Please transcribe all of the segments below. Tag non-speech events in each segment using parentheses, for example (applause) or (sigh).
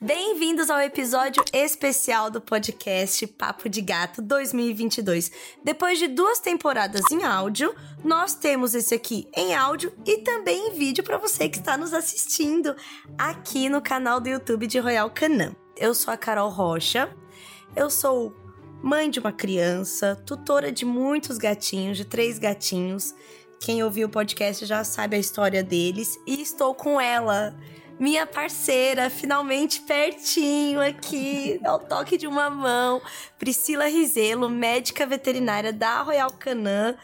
Bem-vindos ao episódio especial do podcast Papo de Gato 2022. Depois de duas temporadas em áudio, nós temos esse aqui em áudio e também em vídeo para você que está nos assistindo aqui no canal do YouTube de Royal Canin. Eu sou a Carol Rocha. Eu sou mãe de uma criança, tutora de muitos gatinhos, de três gatinhos. Quem ouviu o podcast já sabe a história deles e estou com ela minha parceira, finalmente pertinho aqui, ao toque de uma mão. Priscila Rizelo, médica veterinária da Royal Canin.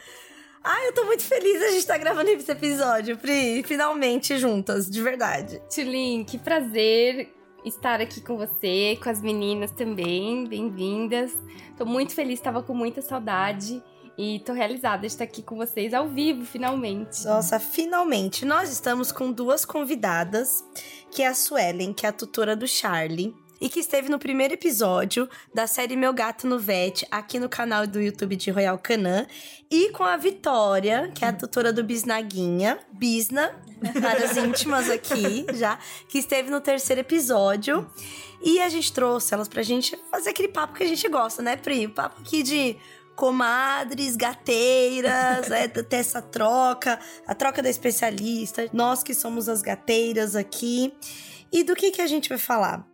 Ai, eu tô muito feliz a gente tá gravando esse episódio, Pri. Finalmente juntas, de verdade. Tulin, que prazer estar aqui com você, com as meninas também. Bem-vindas. Tô muito feliz, tava com muita saudade. E tô realizada de estar aqui com vocês ao vivo, finalmente. Nossa, finalmente. Nós estamos com duas convidadas, que é a Suelen, que é a tutora do Charlie, e que esteve no primeiro episódio da série Meu Gato no Vet, aqui no canal do YouTube de Royal Canin, e com a Vitória, que é a tutora do Bisnaguinha, Bisna, para as (laughs) íntimas aqui, já, que esteve no terceiro episódio. E a gente trouxe elas pra gente fazer aquele papo que a gente gosta, né, Pri? Papo aqui de comadres, gateiras, é, (laughs) ter essa troca, a troca da especialista, nós que somos as gateiras aqui. E do que, que a gente vai falar?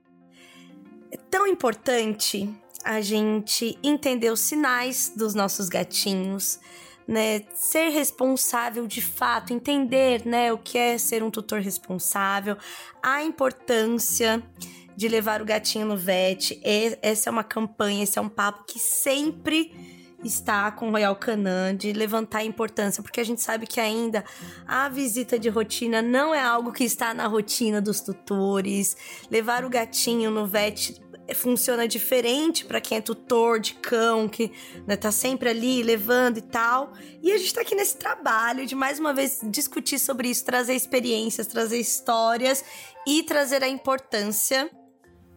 É tão importante a gente entender os sinais dos nossos gatinhos, né? Ser responsável de fato, entender, né, o que é ser um tutor responsável, a importância de levar o gatinho no vet. Essa é uma campanha, esse é um papo que sempre está com o Royal Canin, de levantar a importância, porque a gente sabe que ainda a visita de rotina não é algo que está na rotina dos tutores. Levar o gatinho no vet funciona diferente para quem é tutor de cão, que né, tá sempre ali levando e tal. E a gente tá aqui nesse trabalho de mais uma vez discutir sobre isso, trazer experiências, trazer histórias e trazer a importância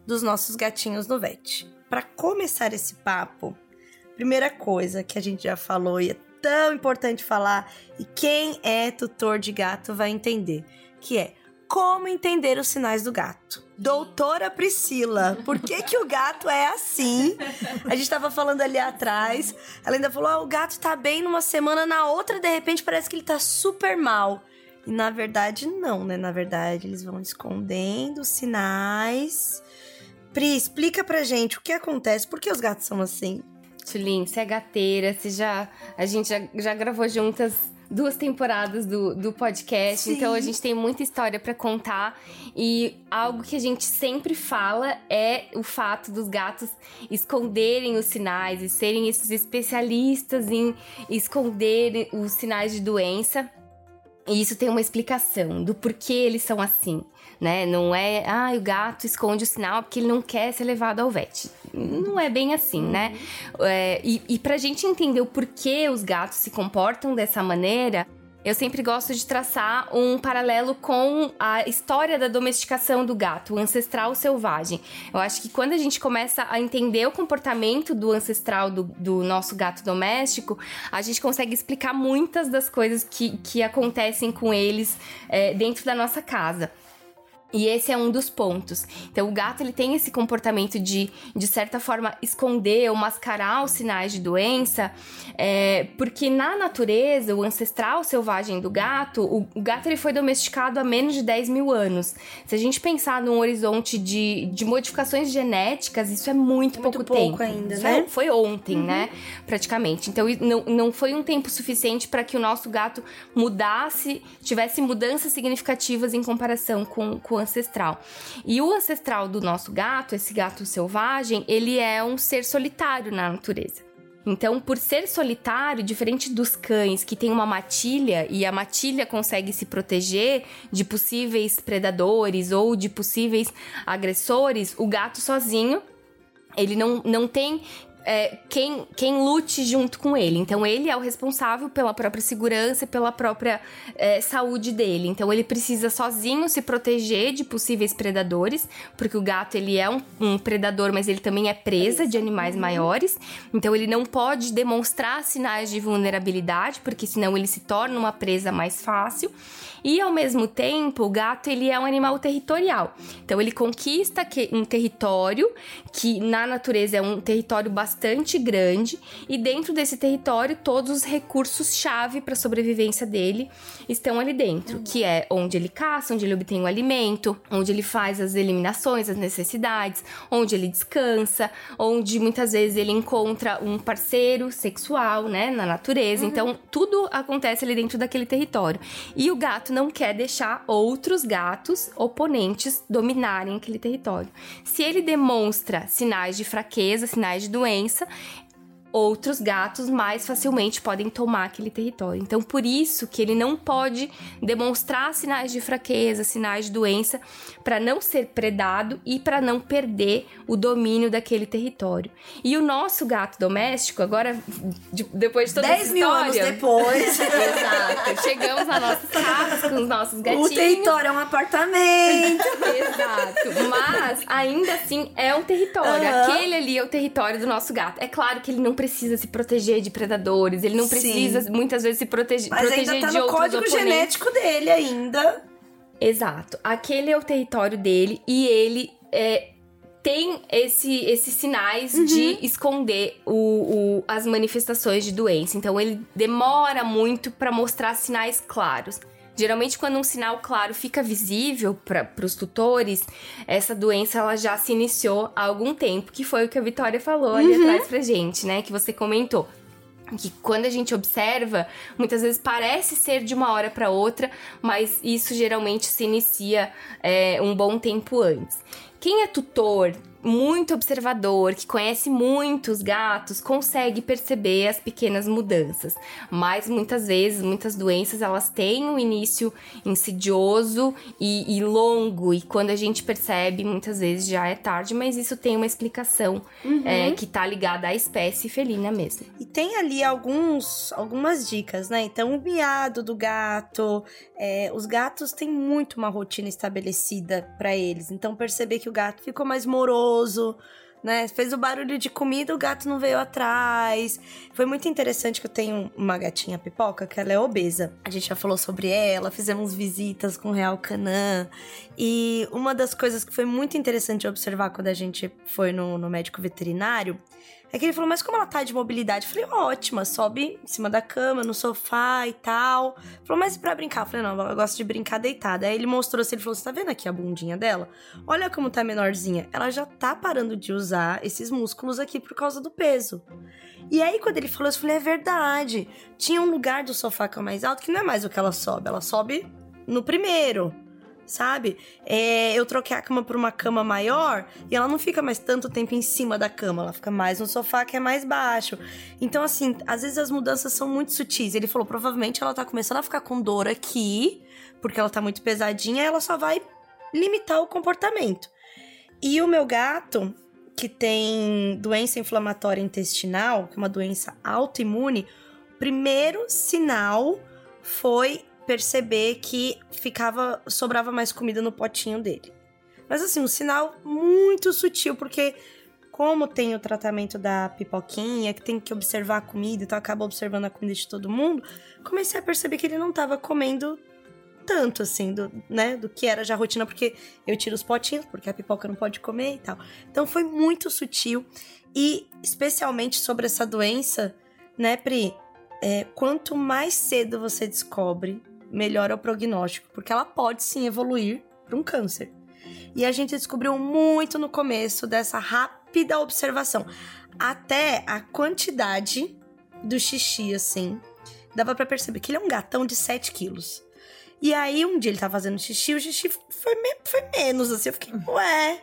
dos nossos gatinhos no vet. Para começar esse papo, Primeira coisa que a gente já falou e é tão importante falar, e quem é tutor de gato vai entender, que é como entender os sinais do gato. Doutora Priscila, por que, que o gato é assim? A gente estava falando ali atrás, ela ainda falou: oh, o gato tá bem numa semana, na outra, de repente, parece que ele tá super mal. E na verdade, não, né? Na verdade, eles vão escondendo os sinais. Pri, explica pra gente o que acontece, por que os gatos são assim? Tulin, você é gateira, você já. A gente já, já gravou juntas duas temporadas do, do podcast, Sim. então a gente tem muita história para contar. E algo que a gente sempre fala é o fato dos gatos esconderem os sinais e serem esses especialistas em esconder os sinais de doença. E isso tem uma explicação do porquê eles são assim né? Não é, ah, o gato esconde o sinal porque ele não quer ser levado ao vet. Não é bem assim, né? É, e, e pra gente entender o porquê os gatos se comportam dessa maneira, eu sempre gosto de traçar um paralelo com a história da domesticação do gato, o ancestral selvagem. Eu acho que quando a gente começa a entender o comportamento do ancestral do, do nosso gato doméstico, a gente consegue explicar muitas das coisas que, que acontecem com eles é, dentro da nossa casa. E esse é um dos pontos. Então, o gato ele tem esse comportamento de, de certa forma, esconder ou mascarar os sinais de doença, é, porque na natureza, o ancestral selvagem do gato, o, o, gato ele foi domesticado há menos de 10 mil anos. Se a gente pensar num horizonte de, de modificações genéticas, isso é muito, muito pouco, pouco tempo. ainda, né? Foi, foi ontem, uhum. né? Praticamente. Então, não, não foi um tempo suficiente para que o nosso gato mudasse, tivesse mudanças significativas em comparação com, com ancestral. E o ancestral do nosso gato, esse gato selvagem, ele é um ser solitário na natureza. Então, por ser solitário, diferente dos cães que tem uma matilha e a matilha consegue se proteger de possíveis predadores ou de possíveis agressores, o gato sozinho, ele não, não tem é, quem, quem lute junto com ele. Então, ele é o responsável pela própria segurança, pela própria é, saúde dele. Então, ele precisa sozinho se proteger de possíveis predadores, porque o gato ele é um, um predador, mas ele também é presa de animais maiores. Então, ele não pode demonstrar sinais de vulnerabilidade, porque senão ele se torna uma presa mais fácil. E ao mesmo tempo, o gato ele é um animal territorial. Então ele conquista um território que na natureza é um território bastante grande e dentro desse território todos os recursos chave para a sobrevivência dele estão ali dentro, que é onde ele caça, onde ele obtém o alimento, onde ele faz as eliminações, as necessidades, onde ele descansa, onde muitas vezes ele encontra um parceiro sexual, né, na natureza. Uhum. Então tudo acontece ali dentro daquele território. E o gato não quer deixar outros gatos oponentes dominarem aquele território. Se ele demonstra sinais de fraqueza, sinais de doença, outros gatos mais facilmente podem tomar aquele território. Então, por isso que ele não pode demonstrar sinais de fraqueza, sinais de doença, para não ser predado e para não perder o domínio daquele território. E o nosso gato doméstico, agora, de, depois de toda Dez essa história... mil anos depois. (laughs) Exato. Chegamos às nossas casas com os nossos gatinhos. O território é um apartamento. Exato. Mas, ainda assim, é um território. Uhum. Aquele ali é o território do nosso gato. É claro que ele não precisa se proteger de predadores, ele não precisa Sim. muitas vezes se protege, Mas proteger ainda tá de no outros código oponentes. genético dele ainda. Exato. Aquele é o território dele e ele é, tem esse, esses sinais uhum. de esconder o, o, as manifestações de doença. Então ele demora muito para mostrar sinais claros. Geralmente, quando um sinal claro fica visível para os tutores, essa doença ela já se iniciou há algum tempo, que foi o que a Vitória falou ali uhum. atrás pra gente, né? Que você comentou que quando a gente observa, muitas vezes parece ser de uma hora para outra, mas isso geralmente se inicia é, um bom tempo antes. Quem é tutor muito observador, que conhece muitos gatos, consegue perceber as pequenas mudanças. Mas muitas vezes, muitas doenças, elas têm um início insidioso e, e longo, e quando a gente percebe, muitas vezes já é tarde, mas isso tem uma explicação uhum. é, que tá ligada à espécie felina mesmo. E tem ali alguns, algumas dicas, né? Então, o miado do gato, é, os gatos têm muito uma rotina estabelecida para eles. Então, perceber que o gato ficou mais moroso, né? Fez o barulho de comida, o gato não veio atrás. Foi muito interessante que eu tenho uma gatinha pipoca, que ela é obesa. A gente já falou sobre ela, fizemos visitas com o Real Canã. E uma das coisas que foi muito interessante observar quando a gente foi no, no médico veterinário é que ele falou, mas como ela tá de mobilidade? Eu falei, ótima, sobe em cima da cama, no sofá e tal. Ele falou, mas e pra brincar? Eu falei, não, ela gosta de brincar deitada. Aí ele mostrou assim, ele falou, você tá vendo aqui a bundinha dela? Olha como tá menorzinha. Ela já tá parando de usar esses músculos aqui por causa do peso. E aí, quando ele falou eu falei, é verdade. Tinha um lugar do sofá que é mais alto que não é mais o que ela sobe. Ela sobe no primeiro sabe? É, eu troquei a cama por uma cama maior e ela não fica mais tanto tempo em cima da cama, ela fica mais no sofá que é mais baixo. Então, assim, às vezes as mudanças são muito sutis. Ele falou, provavelmente ela tá começando a ficar com dor aqui, porque ela tá muito pesadinha, ela só vai limitar o comportamento. E o meu gato, que tem doença inflamatória intestinal, que é uma doença autoimune, primeiro sinal foi perceber que ficava sobrava mais comida no potinho dele. Mas assim, um sinal muito sutil, porque como tem o tratamento da pipoquinha, que tem que observar a comida, então acaba observando a comida de todo mundo, comecei a perceber que ele não estava comendo tanto assim, do, né, do que era já rotina, porque eu tiro os potinhos, porque a pipoca não pode comer e tal. Então foi muito sutil e especialmente sobre essa doença, né, Pri? É, quanto mais cedo você descobre, melhor é o prognóstico, porque ela pode sim evoluir para um câncer. E a gente descobriu muito no começo dessa rápida observação. Até a quantidade do xixi, assim, dava para perceber que ele é um gatão de 7 quilos. E aí, um dia ele tava fazendo xixi, o xixi foi, me foi menos, assim, eu fiquei, ué.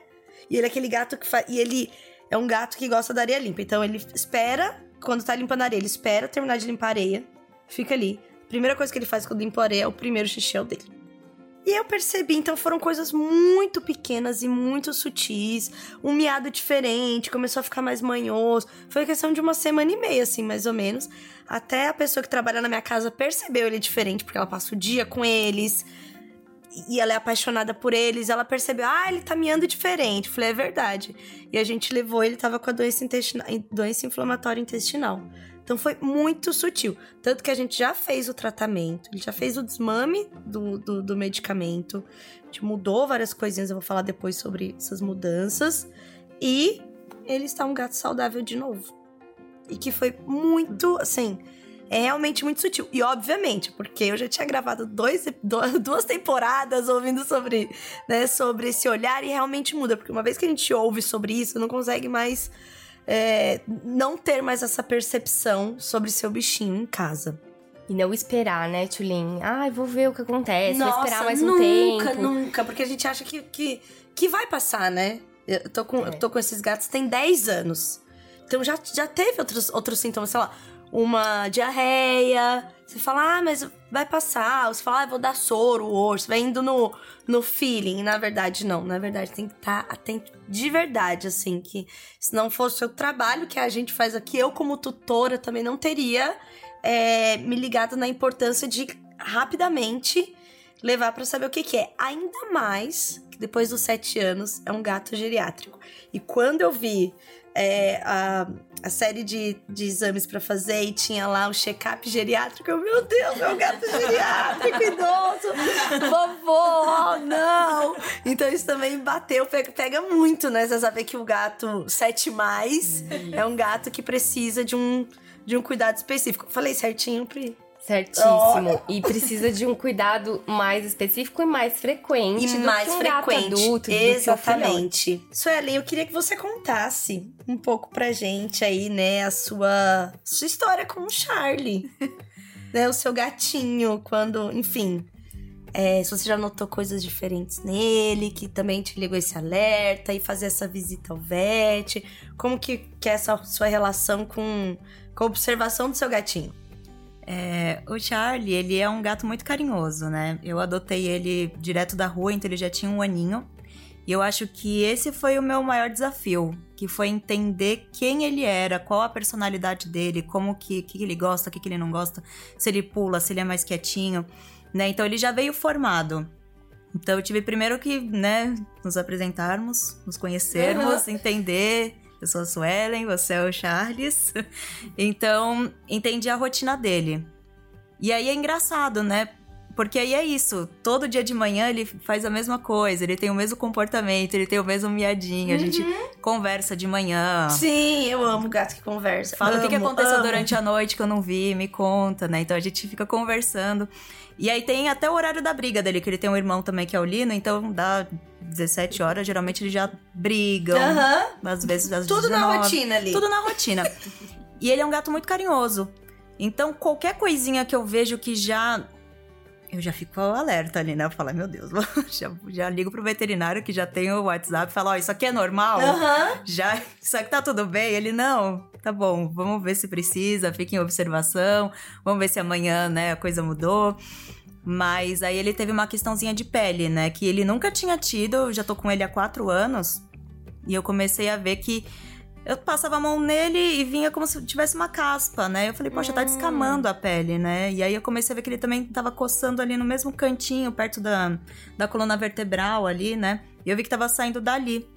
E ele é aquele gato que faz. E ele é um gato que gosta da areia limpa. Então ele espera, quando tá limpando a areia, ele espera terminar de limpar a areia, fica ali primeira coisa que ele faz quando areia é o primeiro xixi é dele. E eu percebi, então foram coisas muito pequenas e muito sutis. Um miado diferente, começou a ficar mais manhoso. Foi questão de uma semana e meia, assim, mais ou menos. Até a pessoa que trabalha na minha casa percebeu ele diferente, porque ela passa o dia com eles. E ela é apaixonada por eles. Ela percebeu, ah, ele tá miando diferente. Falei, é verdade. E a gente levou, ele tava com a doença, intestinal, doença inflamatória intestinal. Então foi muito sutil. Tanto que a gente já fez o tratamento, ele já fez o desmame do, do, do medicamento, a gente mudou várias coisinhas, eu vou falar depois sobre essas mudanças. E ele está um gato saudável de novo. E que foi muito, assim, é realmente muito sutil. E obviamente, porque eu já tinha gravado dois, (laughs) duas temporadas ouvindo sobre, né, sobre esse olhar e realmente muda. Porque uma vez que a gente ouve sobre isso, não consegue mais é, não ter mais essa percepção sobre seu bichinho em casa. E não esperar, né, Tulin? Ai, ah, vou ver o que acontece, Nossa, vou esperar mais um nunca, tempo. Nunca, nunca, porque a gente acha que, que, que vai passar, né? Eu tô com, é. eu tô com esses gatos tem 10 anos. Então já, já teve outros, outros sintomas, sei lá, uma diarreia. Você fala, ah, mas vai passar. Você fala, ah, vou dar soro. Você vai indo no, no feeling. Na verdade, não. Na verdade, tem que estar tá atento de verdade, assim. Que se não fosse o trabalho que a gente faz aqui, eu, como tutora, também não teria é, me ligado na importância de rapidamente levar para saber o que, que é. Ainda mais que depois dos sete anos é um gato geriátrico. E quando eu vi é, a, a série de, de exames para fazer e tinha lá o check-up geriátrico. Eu, meu Deus, meu gato geriátrico, idoso, vovô, oh, não. Então isso também bateu, pega, pega muito, né? Você saber que o gato 7 mais é um gato que precisa de um, de um cuidado específico. Falei certinho, Pri? Certíssimo. Oh. E precisa de um cuidado mais específico e mais frequente. E mais um frequente. Adulto, Exatamente. Suelen, eu queria que você contasse um pouco pra gente aí, né, a sua, sua história com o Charlie. (laughs) né, o seu gatinho, quando, enfim. É, se você já notou coisas diferentes nele, que também te ligou esse alerta e fazer essa visita ao vet. Como que, que é essa sua relação com, com a observação do seu gatinho? É, o Charlie, ele é um gato muito carinhoso, né? Eu adotei ele direto da rua, então ele já tinha um aninho. E eu acho que esse foi o meu maior desafio, que foi entender quem ele era, qual a personalidade dele, como que, que ele gosta, o que, que ele não gosta, se ele pula, se ele é mais quietinho, né? Então ele já veio formado. Então eu tive primeiro que, né, nos apresentarmos, nos conhecermos, entender eu sou a Suelen, você é o Charles. Então, entendi a rotina dele. E aí é engraçado, né? Porque aí é isso, todo dia de manhã ele faz a mesma coisa, ele tem o mesmo comportamento, ele tem o mesmo miadinho, uhum. a gente uhum. conversa de manhã. Sim, eu amo gato que conversa. Fala amo, o que, que aconteceu amo. durante a noite que eu não vi, me conta, né? Então a gente fica conversando. E aí tem até o horário da briga dele, que ele tem um irmão também que é o Lino, então dá 17 horas, geralmente eles já brigam. Uhum. Às vezes às Tudo 19, na rotina ali. Tudo na rotina. (laughs) e ele é um gato muito carinhoso. Então, qualquer coisinha que eu vejo que já eu já fico alerta ali, né? Eu falo, meu Deus, (laughs) já, já ligo pro veterinário que já tem o WhatsApp e falo, ó, oh, isso aqui é normal? Uhum. Já, isso aqui tá tudo bem? Ele, não, tá bom, vamos ver se precisa, fique em observação, vamos ver se amanhã, né, a coisa mudou. Mas aí ele teve uma questãozinha de pele, né? Que ele nunca tinha tido, eu já tô com ele há quatro anos. E eu comecei a ver que eu passava a mão nele e vinha como se tivesse uma caspa, né? Eu falei, poxa, tá descamando a pele, né? E aí eu comecei a ver que ele também tava coçando ali no mesmo cantinho, perto da, da coluna vertebral ali, né? E eu vi que tava saindo dali.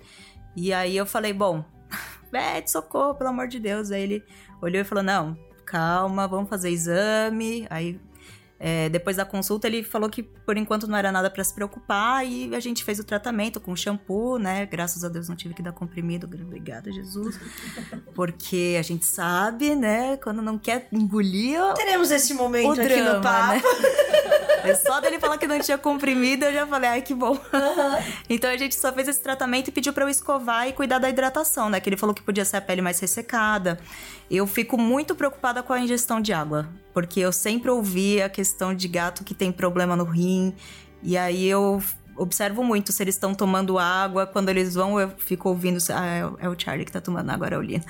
E aí eu falei, bom, (laughs) Beth, socorro, pelo amor de Deus. Aí ele olhou e falou, não, calma, vamos fazer exame. Aí é, depois da consulta, ele falou que por enquanto não era nada para se preocupar e a gente fez o tratamento com shampoo, né? Graças a Deus não tive que dar comprimido, obrigada, Jesus. Porque a gente sabe, né? Quando não quer engolir. Teremos esse momento aqui drama, no papo. (laughs) Né? Só dele falar que não tinha comprimido, eu já falei, ai que bom. Uhum. então a gente só fez esse tratamento e pediu para eu escovar e cuidar da hidratação, né? Que ele falou que podia ser a pele mais ressecada. Eu fico muito preocupada com a ingestão de água, porque eu sempre ouvi a questão de gato que tem problema no rim, e aí eu observo muito se eles estão tomando água. Quando eles vão, eu fico ouvindo. Ah, é o Charlie que tá tomando água, agora é o Lino.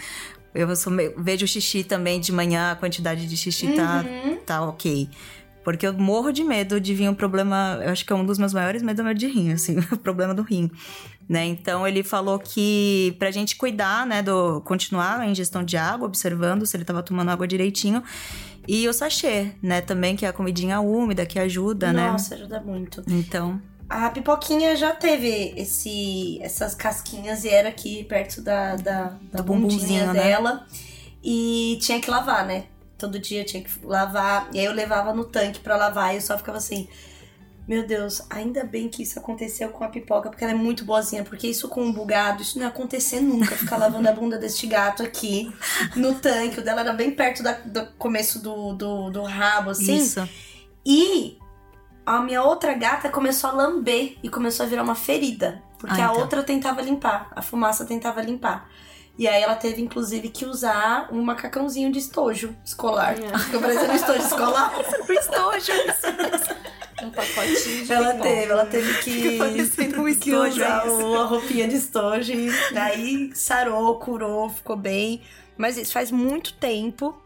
Eu meio, vejo xixi também de manhã, a quantidade de xixi tá, uhum. tá, tá ok. Porque eu morro de medo de vir um problema. Eu acho que é um dos meus maiores medos é o medo de rim, assim, (laughs) o problema do rim. Né? Então ele falou que pra gente cuidar, né, do continuar a ingestão de água, observando se ele tava tomando água direitinho. E o sachê, né, também que é a comidinha úmida que ajuda, Nossa, né? Nossa, ajuda muito. Então, A pipoquinha já teve esse, essas casquinhas e era aqui perto da, da, da Do né? dela. E tinha que lavar, né? Todo dia tinha que lavar. E aí eu levava no tanque pra lavar e eu só ficava assim. Meu Deus, ainda bem que isso aconteceu com a pipoca, porque ela é muito boazinha. Porque isso com um bugado, isso não ia acontecer nunca. Ficar lavando a bunda deste gato aqui no tanque. O dela era bem perto da- do começo do, do, do rabo, assim. isso. E a minha outra gata começou a lamber e começou a virar uma ferida. Porque Ah, a então. outra tentava limpar, a fumaça tentava limpar. E aí ela teve, inclusive, que usar um macacãozinho de estojo escolar. É. Ficou parecendo um estojo escolar. (laughs) Estojo. Um pacotinho de Ela pipoca. teve, ela teve que, um que usar é uma roupinha de estojo. Daí sarou, curou, ficou bem. Mas isso faz muito tempo.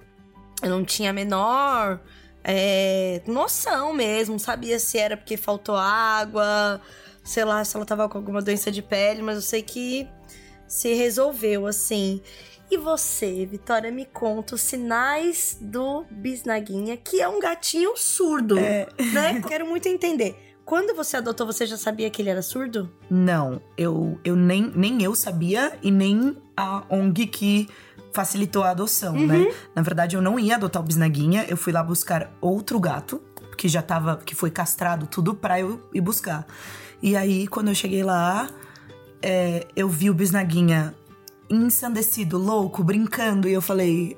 Eu não tinha a menor é, noção mesmo. Sabia se era porque faltou água, sei lá, se ela tava com alguma doença de pele, mas eu sei que se resolveu assim. E você, Vitória, me conta os sinais do Bisnaguinha, que é um gatinho surdo, né? Quero muito entender. Quando você adotou, você já sabia que ele era surdo? Não, eu, eu nem, nem eu sabia e nem a ONG que facilitou a adoção, né? Na verdade, eu não ia adotar o Bisnaguinha, eu fui lá buscar outro gato, que já tava, que foi castrado, tudo pra eu ir buscar. E aí, quando eu cheguei lá, é, eu vi o Bisnaguinha ensandecido, louco, brincando, e eu falei,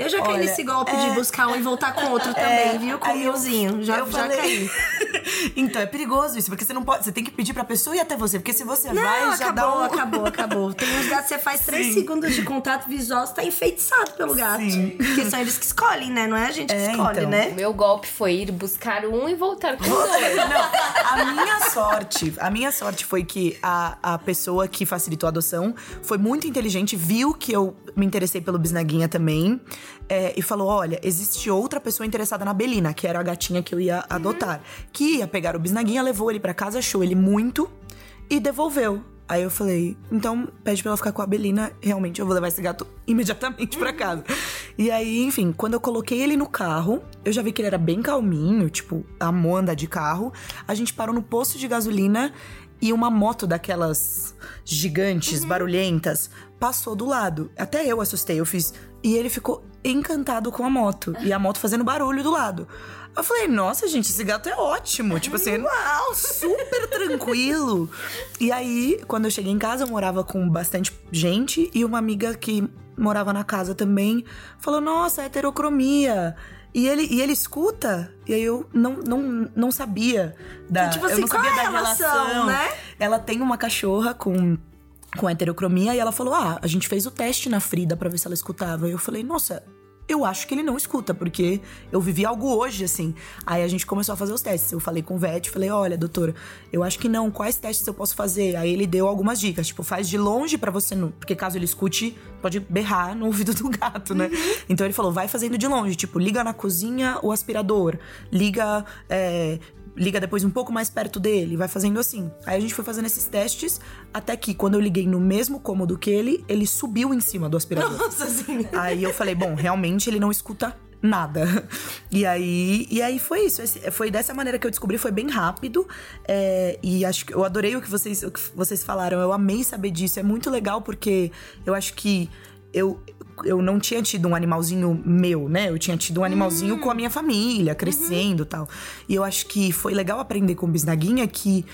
Eu já caí Olha, nesse golpe é- de buscar um e voltar com outro (laughs) É, também, viu? Com o meuzinho. Já, eu já falei- caí. (laughs) então é perigoso isso, porque você não pode, você tem que pedir pra pessoa ir até você, porque se você Não, vai, já dá acabou, um... acabou, acabou. (laughs) Tem uns gatos que você faz três Sim. segundos de contato visual, você tá enfeitiçado pelo gato. Sim. Porque são eles que escolhem, né? Não é a gente que É, escolhe, então. O né? meu golpe foi ir buscar um e voltar com dois. Não, a minha sorte, a minha sorte foi que a, a pessoa que facilitou a adoção foi muito inteligente, viu que eu me interessei pelo Bisnaguinha também. é, e falou: olha, existe outra pessoa interessada na Belina, que era a gatinha que eu ia adotar. Que ia pegar o Bisnaguinha, levou ele pra casa, achou ele muito e devolveu. Aí eu falei, então pede pra ela ficar com a Belina, realmente eu vou levar esse gato (laughs) imediatamente pra casa. E aí, enfim, quando eu coloquei ele no carro, eu já vi que ele era bem calminho, tipo, amou andar de carro. A gente parou no posto de gasolina e uma moto daquelas gigantes, barulhentas, passou do lado. Até eu assustei, eu fiz. E ele ficou encantado com a moto. E a moto fazendo barulho do lado. Eu falei, nossa, gente, esse gato é ótimo. Tipo assim, (laughs) uau, super tranquilo. E aí, quando eu cheguei em casa, eu morava com bastante gente e uma amiga que morava na casa também falou: Nossa, heterocromia. E ele, e ele escuta, e aí eu não, não, não sabia da. Tipo eu assim, não qual sabia é a da relação, relação. né? Ela tem uma cachorra com com heterocromia e ela falou: "Ah, a gente fez o teste na Frida pra ver se ela escutava". E eu falei: "Nossa, eu acho que ele não escuta, porque eu vivi algo hoje, assim. Aí a gente começou a fazer os testes. Eu falei com o vet, falei, olha, doutora, eu acho que não, quais testes eu posso fazer? Aí ele deu algumas dicas, tipo, faz de longe pra você não. Porque caso ele escute, pode berrar no ouvido do gato, né? Então ele falou, vai fazendo de longe, tipo, liga na cozinha o aspirador, liga. é, liga depois um pouco mais perto dele, vai fazendo assim. Aí a gente foi fazendo esses testes, até que quando eu liguei no mesmo cômodo que ele, ele subiu em cima do aspirador. (laughs) Nossa senhora. Aí eu falei, bom, realmente ele não escuta nada. (laughs) E aí, e aí foi isso. Esse- Foi dessa maneira que eu descobri, foi bem rápido. É, e acho que eu adorei o que, vocês, o que vocês falaram. Eu amei saber disso. É muito legal porque eu acho que eu, eu não tinha tido um animalzinho meu, né? Eu tinha tido um animalzinho com a minha família, crescendo e tal. E eu acho que foi legal aprender com o Bisnaguinha que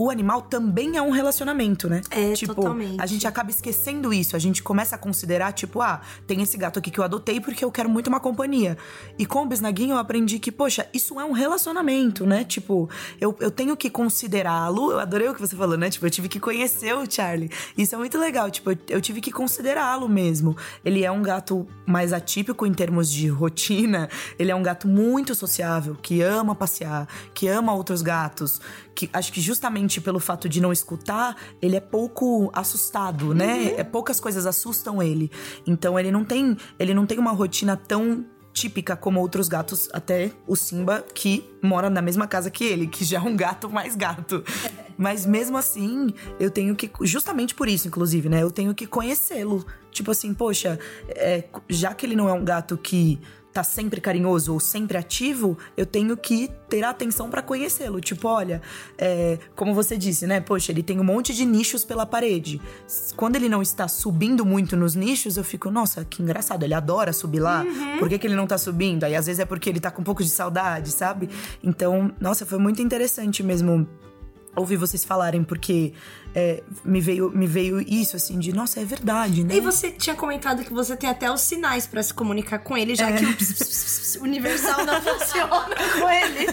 o animal também é um relacionamento, né? É, tipo, totalmente. a gente acaba esquecendo isso. A gente começa a considerar, tipo, ah, tem esse gato aqui que eu adotei porque eu quero muito uma companhia. E com o Bisnaguinho eu aprendi que, poxa, isso é um relacionamento, né? Tipo, eu, eu tenho que considerá-lo. Eu adorei o que você falou, né? Tipo, eu tive que conhecer o Charlie. Isso é muito legal. Tipo, eu, eu tive que considerá-lo mesmo. Ele é um gato mais atípico em termos de rotina. Ele é um gato muito sociável, que ama passear, que ama outros gatos. Que acho que justamente pelo fato de não escutar, ele é pouco assustado, né? É, poucas coisas assustam ele. Então ele não tem, ele não tem uma rotina tão típica como outros gatos, até o Simba, que mora na mesma casa que ele, que já é um gato mais gato. (laughs) Mas mesmo assim, eu tenho que. Justamente por isso, inclusive, né? Eu tenho que conhecê-lo. Tipo assim, poxa, é, já que ele não é um gato que tá sempre carinhoso ou sempre ativo, eu tenho que ter atenção para conhecê-lo. Tipo, olha, é, como você disse, né? Poxa, ele tem um monte de nichos pela parede. Quando ele não está subindo muito nos nichos, eu fico, nossa, que engraçado, ele adora subir lá. Uhum. Por que, que ele não tá subindo? Aí às vezes é porque ele tá com um pouco de saudade, sabe? Então, nossa, foi muito interessante mesmo ouvir vocês falarem, porque é, me, veio, me veio isso, assim, de nossa, é verdade, né? E você tinha comentado que você tem até os sinais para se comunicar com ele, já é. que o universal não (laughs) funciona com ele.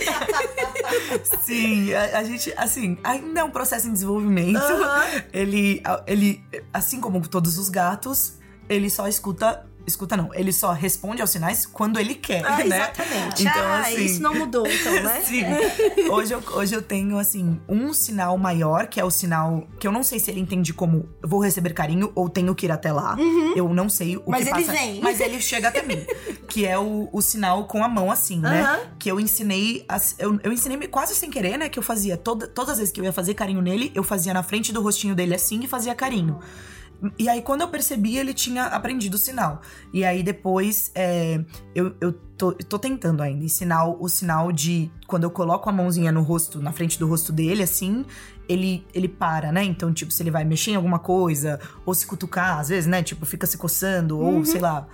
Sim, a, a, gente, assim, ainda é um processo em desenvolvimento. Uhum. Ele, ele, assim como todos os gatos, ele só escuta escuta não, ele só responde aos sinais quando ele quer, ah, né? Exatamente. Então, ah, assim, isso não mudou, então, né? (laughs) sim. Hoje eu, hoje eu tenho, assim, um sinal maior, que é o sinal que eu não sei se ele entende como vou receber carinho ou tenho que ir até lá. Uhum. Eu não sei o mas que ele passa. Vem. Mas ele chega até mim. Que é o, o sinal com a mão, assim, né? Uhum. Que eu ensinei. Eu, eu ensinei quase sem querer, né? Que eu fazia toda, todas as vezes que eu ia fazer carinho nele, eu fazia na frente do rostinho dele assim e fazia carinho. E aí, quando eu percebi, ele tinha aprendido o sinal. E aí, depois, é, eu, eu tô, tô, tentando ainda ensinar o sinal de quando eu coloco a mãozinha no rosto, na frente do rosto dele, assim, ele, ele para, né? Então, tipo, se ele vai mexer em alguma coisa, ou se cutucar, às vezes, né? Tipo, fica se coçando, uhum. ou sei lá,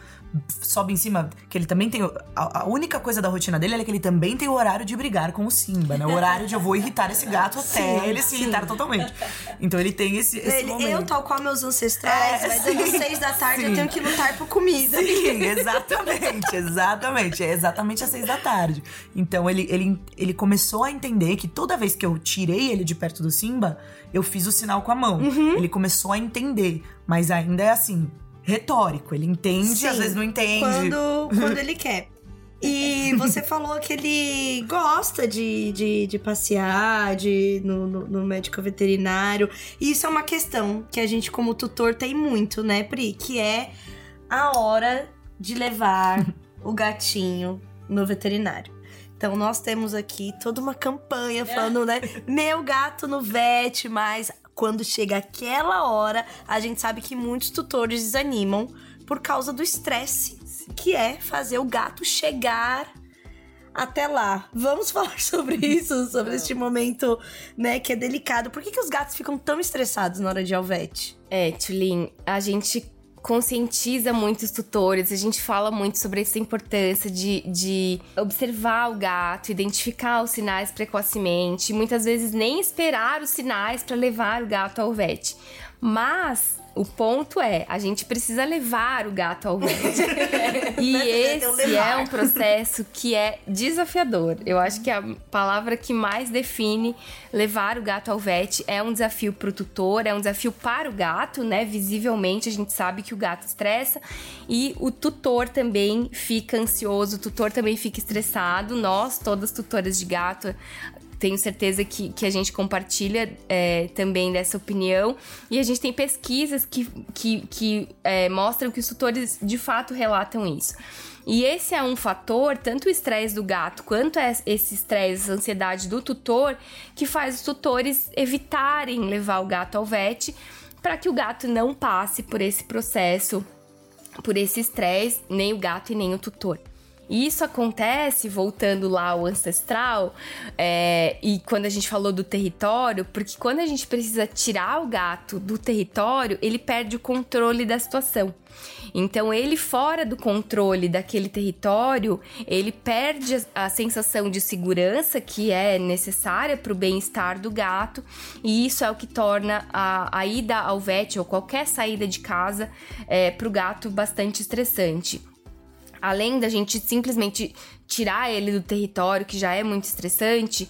sobe em cima, que ele também tem. A, a, única coisa da rotina dele é que ele também tem o horário de brigar com o Simba, né? O horário de eu vou irritar esse gato (laughs) até sim, ele se sim. irritar totalmente. Então ele tem esse, esse ele, momento. Eu, tal qual meus ancestrais, é, vai dando seis da tarde, sim. eu tenho que lutar por comida. Sim, exatamente, exatamente. É exatamente às seis da tarde. Então ele, ele, ele começou a entender que toda vez que eu tirei ele de perto do Simba, eu fiz o sinal com a mão. Uhum. Ele começou a entender. Mas ainda é assim, retórico. Ele entende, Sim, às vezes não entende. Quando, quando (laughs) ele quer. E você falou que ele gosta de, de, de passear, de no, no, no, médico veterinário. E isso é uma questão que a gente, como tutor, tem muito, né, Pri? Que é a hora de levar (laughs) o gatinho no veterinário. Então, nós temos aqui toda uma campanha falando, né? Meu gato no vet, mas quando chega aquela hora, a gente sabe que muitos tutores desanimam por causa do estresse, que é fazer o gato chegar até lá. Vamos (laughs) falar sobre isso, sobre este momento, né, que é delicado. Por que, que os gatos ficam tão estressados na hora de alvete? É, Tulin, a gente conscientiza muitos tutores, a gente fala muito sobre essa importância de, de observar o gato, identificar os sinais precocemente, muitas vezes nem esperar os sinais para levar o gato ao vet. Mas o ponto é, a gente precisa levar o gato ao médico. (laughs) e esse é um processo que é desafiador. Eu acho que a palavra que mais define levar o gato ao vet é um desafio para o tutor, é um desafio para o gato, né? Visivelmente a gente sabe que o gato estressa e o tutor também fica ansioso, o tutor também fica estressado. Nós, todas tutoras de gato, tenho certeza que, que a gente compartilha é, também dessa opinião. E a gente tem pesquisas que, que, que é, mostram que os tutores de fato relatam isso. E esse é um fator, tanto o estresse do gato quanto esse estresse, essa ansiedade do tutor, que faz os tutores evitarem levar o gato ao vet para que o gato não passe por esse processo, por esse estresse, nem o gato e nem o tutor. E isso acontece, voltando lá ao ancestral, é, e quando a gente falou do território, porque quando a gente precisa tirar o gato do território, ele perde o controle da situação. Então, ele fora do controle daquele território, ele perde a sensação de segurança que é necessária para o bem-estar do gato, e isso é o que torna a, a ida ao vet ou qualquer saída de casa é, para o gato bastante estressante além da gente simplesmente tirar ele do território, que já é muito estressante,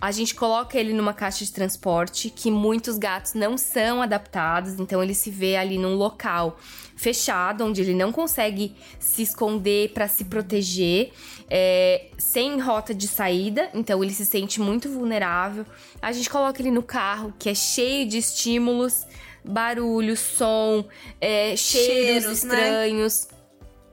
a gente coloca ele numa caixa de transporte que muitos gatos não são adaptados, então ele se vê ali num local fechado, onde ele não consegue se esconder para se proteger, é, sem rota de saída, então ele se sente muito vulnerável. A gente coloca ele no carro, que é cheio de estímulos, barulho, som, é, cheiros, cheiros né? estranhos. Né?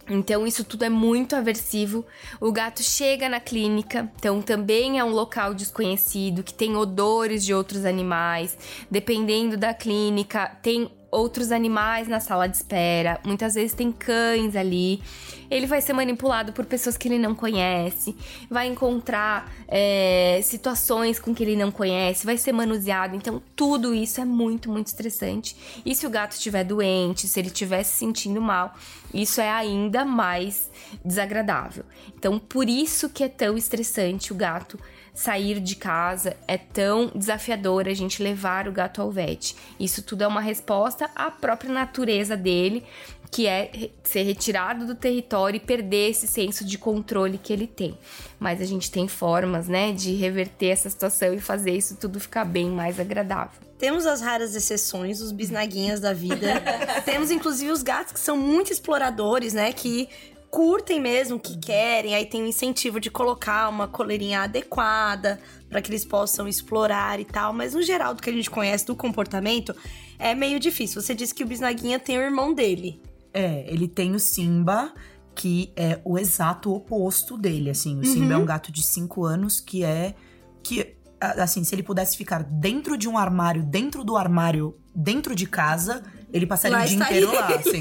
Então, isso tudo é muito aversivo. O gato chega na clínica, então também é um local desconhecido, que tem odores de outros animais. Dependendo da clínica, tem outros animais na sala de espera, muitas vezes tem cães ali. Ele vai ser manipulado por pessoas que ele não conhece, vai encontrar é, situações com que ele não conhece, vai ser manuseado. Então, tudo isso é muito, muito estressante. E se o gato estiver doente, se ele estiver se sentindo mal, isso é ainda mais desagradável. Então, por isso que é tão estressante o gato sair de casa, é tão desafiador a gente levar o gato ao vet. Isso tudo é uma resposta à própria natureza dele, que é ser retirado do território e perder esse senso de controle que ele tem. Mas a gente tem formas, né, de reverter essa situação e fazer isso tudo ficar bem mais agradável. Temos as raras exceções, os bisnaguinhas da vida. (laughs) Temos inclusive os gatos que são muito exploradores, né, que curtem mesmo, que querem, aí tem o incentivo de colocar uma coleirinha adequada para que eles possam explorar e tal, mas no geral do que a gente conhece do comportamento é meio difícil. Você disse que o bisnaguinha tem o irmão dele. É, ele tem o Simba, que é o exato oposto dele, assim. O Simba é um gato de 5 anos que é que assim, se ele pudesse ficar dentro de um armário, dentro do armário, dentro de casa, ele passaria Lá o dia inteiro ele. lá, (laughs) assim.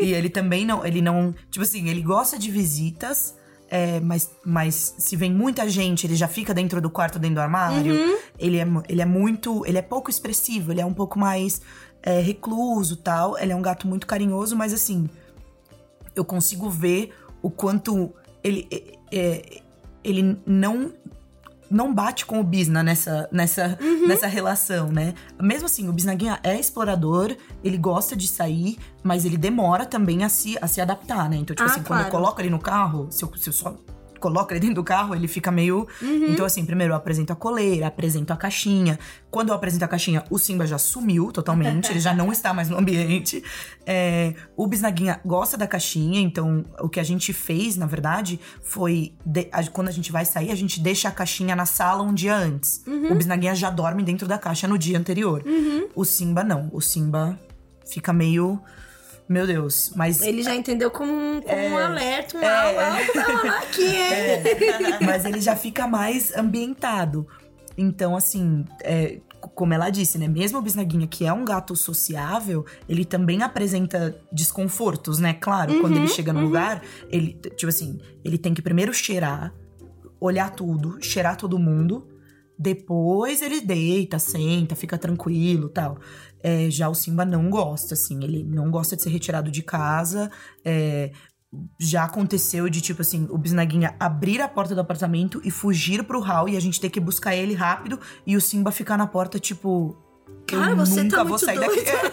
e ele também não, ele não, tipo assim, ele gosta de visitas, é, mas, mas se vem muita gente, ele já fica dentro do quarto, dentro do armário. Ele, é, ele é muito, ele é pouco expressivo, ele é um pouco mais é, recluso, tal. Ele é um gato muito carinhoso, mas assim, eu consigo ver o quanto ele, é, é, ele não não bate com o Bisna nessa, nessa, nessa relação, né? Mesmo assim, o Bisnaguinha é explorador, ele gosta de sair, mas ele demora também a se, a se adaptar, né? Então, tipo Ah, assim, quando eu claro. coloco ele no carro, se eu, se eu só coloco ele dentro do carro, ele fica meio. Então, assim, primeiro eu apresento a coleira, apresento a caixinha. Quando eu apresento a caixinha, o Simba já sumiu totalmente, ele já não está mais no ambiente. É, o Bisnaguinha gosta da caixinha, então o que a gente fez, na verdade, foi. de- a- quando a gente vai sair, a gente deixa a caixinha na sala um dia antes. O Bisnaguinha já dorme dentro da caixa no dia anterior. O Simba não. O Simba fica meio. Meu Deus, mas Ele já entendeu como um, como um alerta, um é. aqui, (laughs) hein? É, mas ele já fica mais ambientado. Então, assim, é, como ela disse, né? Mesmo o Bisnaguinha, que é um gato sociável, ele também apresenta desconfortos, né? Claro, quando ele chega no lugar, ele, tipo assim, ele tem que primeiro cheirar, olhar tudo, cheirar todo mundo. Depois ele deita, senta, fica tranquilo tal. É, já o Simba não gosta, assim, ele não gosta de ser retirado de casa. É, já aconteceu de, tipo assim, o Bisnaguinha abrir a porta do apartamento e fugir pro hall e a gente ter que buscar ele rápido e o Simba ficar na porta, tipo. Cara, eu você nunca tá vou muito sair doido. daqui.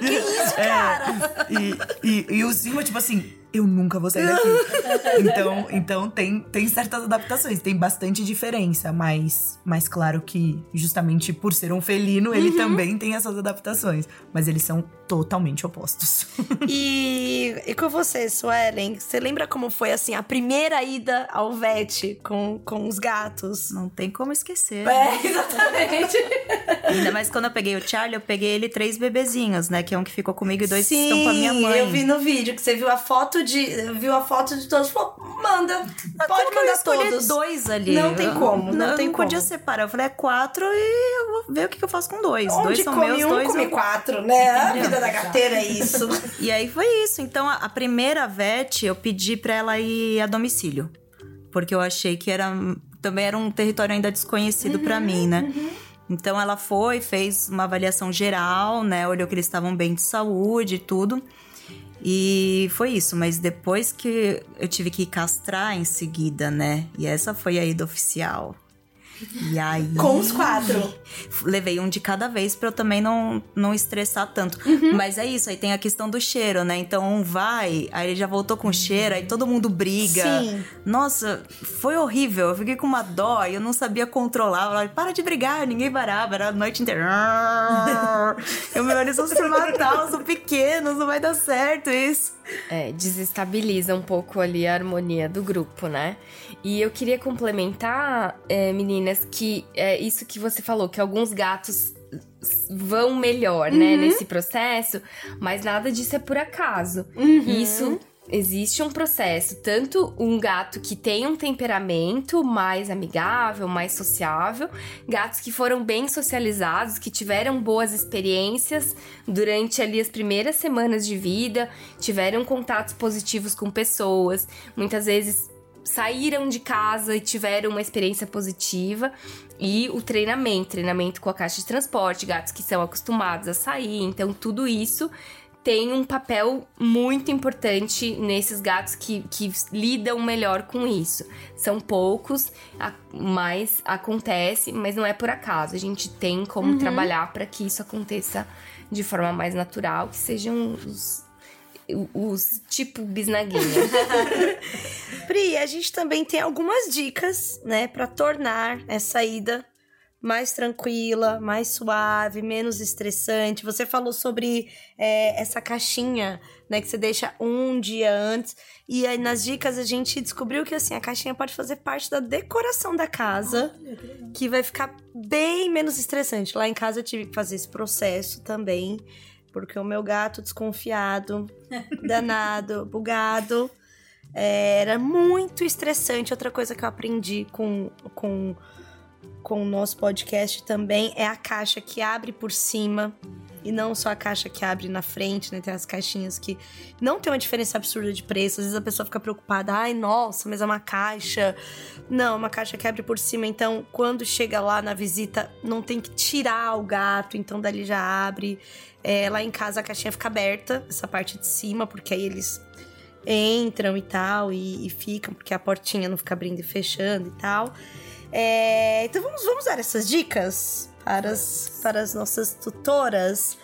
(laughs) Que isso, É, cara? e, e, e o Simba, tipo assim, eu nunca vou sair daqui. (laughs) então, então tem, tem certas adaptações, tem bastante diferença, mas, mas claro que, justamente por ser um felino, Uhum. ele também tem essas adaptações. Mas eles são totalmente opostos. E, e com você, Suelen, você lembra como foi, assim, a primeira ida ao vet com, com os gatos? Não tem como esquecer. É, (laughs) exatamente. Ainda mais quando eu peguei o Charlie, eu peguei ele três bebezinhos, né? Que é um que ficou comigo e dois que Sim, estão com a minha mãe. eu vi no vídeo que você viu a foto de viu a foto de todos, falou, manda, Mas pode mandar todos. dois ali? Não tem como, não eu tem não podia como. separar. Eu falei, é quatro e eu vou ver o que, que eu faço com dois. Onde dois são come meus, um, dois come eu- quatro, né? A vida da gateira é isso. (laughs) E aí foi isso. Então, a, a primeira vet, eu pedi pra ela ir a domicílio. Porque eu achei que era também era um território ainda desconhecido Uhum, pra mim, né? Então ela foi, fez uma avaliação geral, né? Olhou que eles estavam bem de saúde e tudo. E foi isso, mas depois que eu tive que castrar em seguida, né? E essa foi a ida oficial. E aí. Com os quatro. Levei um de cada vez pra eu também não, não estressar tanto. Uhum. Mas é isso, aí tem a questão do cheiro, né? Então um vai, aí ele já voltou com cheiro, aí todo mundo briga. Sim. Nossa, foi horrível. Eu fiquei com uma dó e eu não sabia controlar. Eu falava, para de brigar, ninguém parava, era a noite inteira. (laughs) eu me eles vão se matar, eu sou pequenos, não vai dar certo isso. É, desestabiliza um pouco ali a harmonia do grupo, né? E eu queria complementar, é, que é isso que você falou, que alguns gatos vão melhor, né, nesse processo, mas nada disso é por acaso. Isso existe um processo, tanto um gato que tem um temperamento mais amigável, mais sociável, gatos que foram bem socializados, que tiveram boas experiências durante ali as primeiras semanas de vida, tiveram contatos positivos com pessoas, muitas vezes saíram de casa e tiveram uma experiência positiva e o treinamento, treinamento com a caixa de transporte, gatos que são acostumados a sair, então tudo isso tem um papel muito importante nesses gatos que, que lidam melhor com isso. São poucos, mas acontece, mas não é por acaso. A gente tem como uhum. trabalhar para que isso aconteça de forma mais natural, que sejam os, os tipo bisnaguinha. (laughs) Pri, a gente também tem algumas dicas, né, para tornar essa ida mais tranquila, mais suave, menos estressante. Você falou sobre é, essa caixinha, né, que você deixa um dia antes. E aí nas dicas a gente descobriu que assim a caixinha pode fazer parte da decoração da casa, Olha, que, que vai ficar bem menos estressante. Lá em casa eu tive que fazer esse processo também, porque o meu gato desconfiado, (laughs) danado, bugado, é, era muito estressante. Outra coisa que eu aprendi com com com o nosso podcast também é a caixa que abre por cima e não só a caixa que abre na frente, né? Tem as caixinhas que não tem uma diferença absurda de preço. Às vezes a pessoa fica preocupada, ai, nossa, mas é uma caixa. Não, uma caixa que abre por cima. Então, quando chega lá na visita, não tem que tirar o gato, então dali já abre. É, lá em casa a caixinha fica aberta, essa parte de cima, porque aí eles entram e tal, e, e ficam, porque a portinha não fica abrindo e fechando e tal. É, então vamos, vamos dar essas dicas para as, para as nossas tutoras.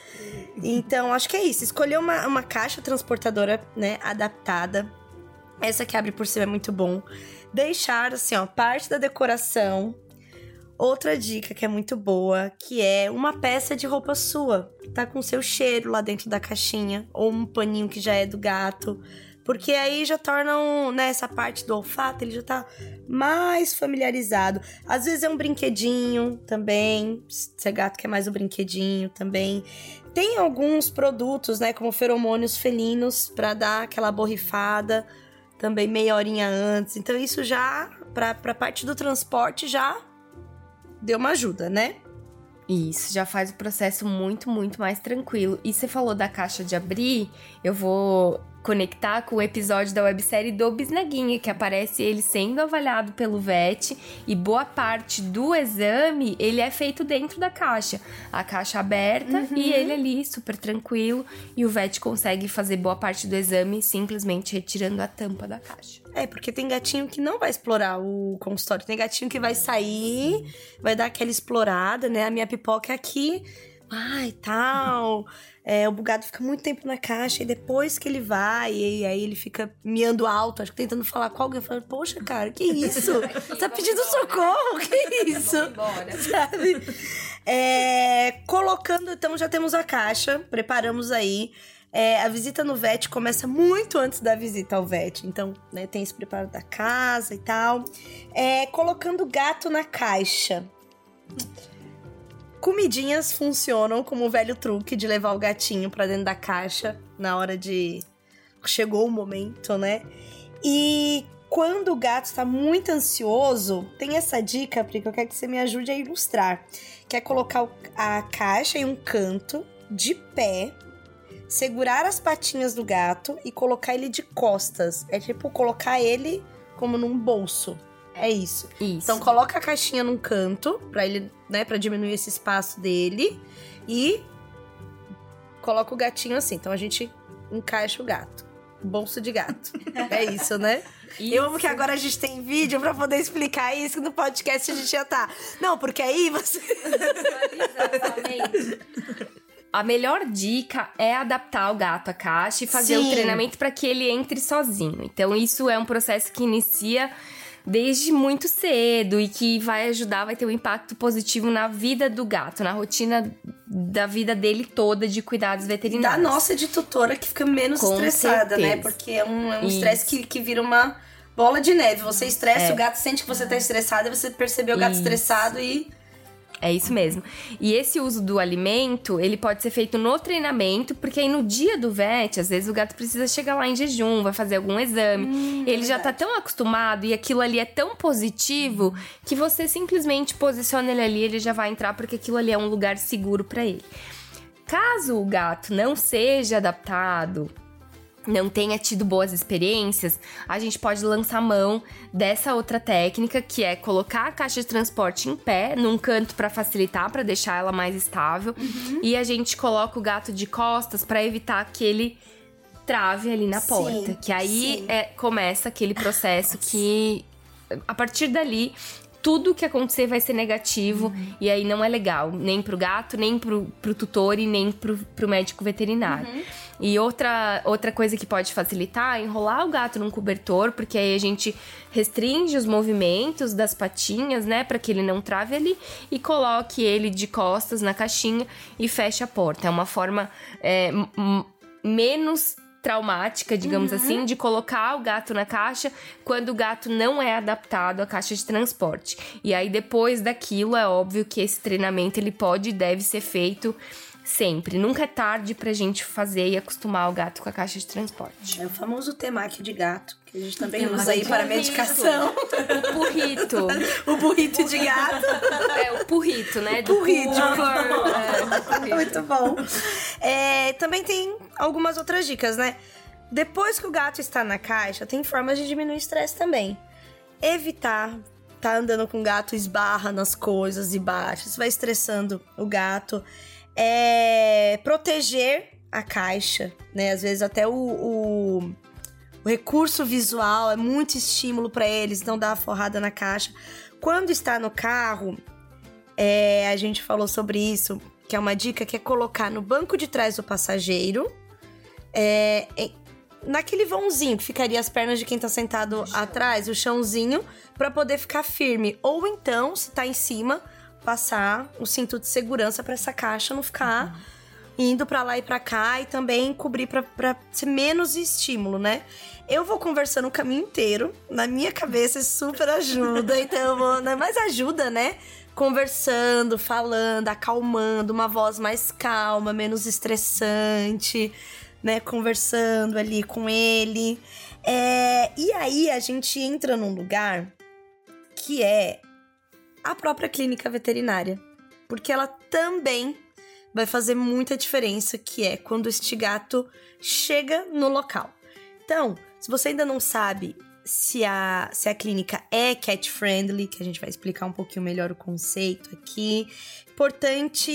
Então, acho que é isso. Escolher uma, uma caixa transportadora, né, adaptada. Essa que abre por cima é muito bom. Deixar, assim, ó, parte da decoração. Outra dica que é muito boa, que é uma peça de roupa sua. Tá com seu cheiro lá dentro da caixinha. Ou um paninho que já é do gato. Porque aí já tornam, né, essa parte do olfato, ele já tá mais familiarizado. Às vezes é um brinquedinho também, se é gato quer mais um brinquedinho também. Tem alguns produtos, né, como feromônios felinos para dar aquela borrifada também meia horinha antes. Então isso já para a parte do transporte já deu uma ajuda, né? Isso, já faz o processo muito, muito mais tranquilo. E você falou da caixa de abrir, eu vou conectar com o episódio da websérie do Bisnaguinha, que aparece ele sendo avaliado pelo VET e boa parte do exame ele é feito dentro da caixa. A caixa aberta uhum. e ele ali super tranquilo e o VET consegue fazer boa parte do exame simplesmente retirando a tampa da caixa. É, porque tem gatinho que não vai explorar o consultório, tem gatinho que vai sair, vai dar aquela explorada, né? A minha pipoca é aqui, ai, tal. É, o bugado fica muito tempo na caixa e depois que ele vai, e aí ele fica miando alto, acho que tentando falar com alguém, falando, poxa, cara, que isso? (laughs) Você tá pedindo socorro? Que (laughs) isso? (laughs) Sabe? É, colocando, então já temos a caixa, preparamos aí. É, a visita no VET começa muito antes da visita ao VET. Então, né, tem esse preparo da casa e tal. É, colocando o gato na caixa comidinhas funcionam como o velho truque de levar o gatinho para dentro da caixa na hora de. Chegou o momento, né? E quando o gato está muito ansioso, tem essa dica, Pri, que eu quero que você me ajude a ilustrar. Que é colocar a caixa em um canto, de pé, segurar as patinhas do gato e colocar ele de costas. É tipo colocar ele como num bolso. É isso. Isso. Então coloca a caixinha num canto para ele, né, para diminuir esse espaço dele e coloca o gatinho assim. Então a gente encaixa o gato. Bolso de gato. é isso, né? Isso. (laughs) Eu amo que agora a gente tem vídeo para poder explicar isso no podcast a gente já tá. Não, porque aí você Exatamente. A melhor dica é adaptar o gato à caixa e fazer Sim. o treinamento para que ele entre sozinho. Então, isso é um processo que inicia desde muito cedo e que vai ajudar, vai ter um impacto positivo na vida do gato, na rotina da vida dele toda de cuidados veterinários. Da nossa de tutora que fica menos Com estressada, né? certeza. né? Porque é um é estresse que, que vira uma bola de neve. Você estressa, é. o gato sente que você tá estressado e você percebeu o gato Isso. estressado e É isso mesmo. E esse uso do alimento, ele pode ser feito no treinamento, porque aí no dia do VET, às vezes o gato precisa chegar lá em jejum, vai fazer algum exame. Hum, ele já tá tão acostumado e aquilo ali é tão positivo que você simplesmente posiciona ele ali, ele já vai entrar porque aquilo ali é um lugar seguro para ele. Caso o gato não seja adaptado não tenha tido boas experiências, a gente pode lançar mão dessa outra técnica, que é colocar a caixa de transporte em pé, num canto para facilitar, para deixar ela mais estável, uhum. e a gente coloca o gato de costas para evitar que ele trave ali na porta, sim, que aí é, começa aquele processo que a partir dali tudo que acontecer vai ser negativo uhum. e aí não é legal, nem pro gato, nem pro, pro tutor e nem pro, pro médico veterinário. Uhum. E outra, outra coisa que pode facilitar é enrolar o gato num cobertor, porque aí a gente restringe os movimentos das patinhas, né, para que ele não trave ali e coloque ele de costas na caixinha e feche a porta. É uma forma é, menos traumática, digamos uhum. assim, de colocar o gato na caixa quando o gato não é adaptado à caixa de transporte. E aí depois daquilo é óbvio que esse treinamento ele pode e deve ser feito sempre. Nunca é tarde pra gente fazer e acostumar o gato com a caixa de transporte. É o famoso temaki de gato, que a gente também temaki usa aí para medicação. O burrito. (laughs) o burrito de gato. É, o burrito, né? Do burrito. É, Muito bom. É, também tem algumas outras dicas, né? Depois que o gato está na caixa, tem formas de diminuir o estresse também. Evitar tá andando com o gato, esbarra nas coisas e bate. Isso vai estressando o gato é proteger a caixa, né? Às vezes até o, o, o recurso visual é muito estímulo para eles, não dar a forrada na caixa. Quando está no carro, é, a gente falou sobre isso, que é uma dica que é colocar no banco de trás do passageiro, é, é, naquele vãozinho que ficaria as pernas de quem tá sentado atrás, o chãozinho, para poder ficar firme. Ou então, se tá em cima, passar o cinto de segurança para essa caixa não ficar uhum. indo para lá e para cá e também cobrir para ser menos estímulo, né? Eu vou conversando o caminho inteiro, na minha cabeça super ajuda, (laughs) então eu vou, né? mas ajuda, né? Conversando, falando, acalmando, uma voz mais calma, menos estressante, né? Conversando ali com ele. É, e aí a gente entra num lugar que é a própria clínica veterinária, porque ela também vai fazer muita diferença, que é quando este gato chega no local. Então, se você ainda não sabe se a, se a clínica é cat friendly, que a gente vai explicar um pouquinho melhor o conceito aqui, importante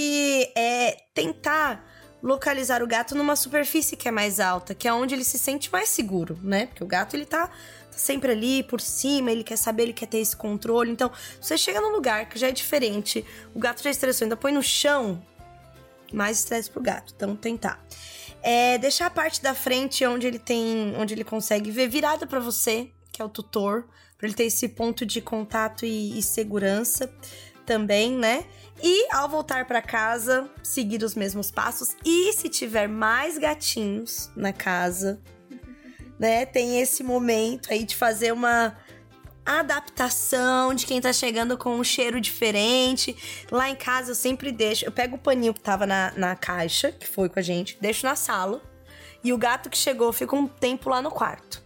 é tentar localizar o gato numa superfície que é mais alta, que é onde ele se sente mais seguro, né? Porque o gato ele tá sempre ali por cima, ele quer saber, ele quer ter esse controle. Então, você chega num lugar que já é diferente, o gato já estressou, ainda põe no chão, mais estresse pro gato. Então, tentar. É deixar a parte da frente onde ele tem, onde ele consegue ver virada para você, que é o tutor, para ele ter esse ponto de contato e, e segurança também, né? E ao voltar para casa, seguir os mesmos passos. E se tiver mais gatinhos na casa, né? Tem esse momento aí de fazer uma adaptação de quem tá chegando com um cheiro diferente. Lá em casa eu sempre deixo. Eu pego o paninho que tava na, na caixa, que foi com a gente, deixo na sala. E o gato que chegou fica um tempo lá no quarto.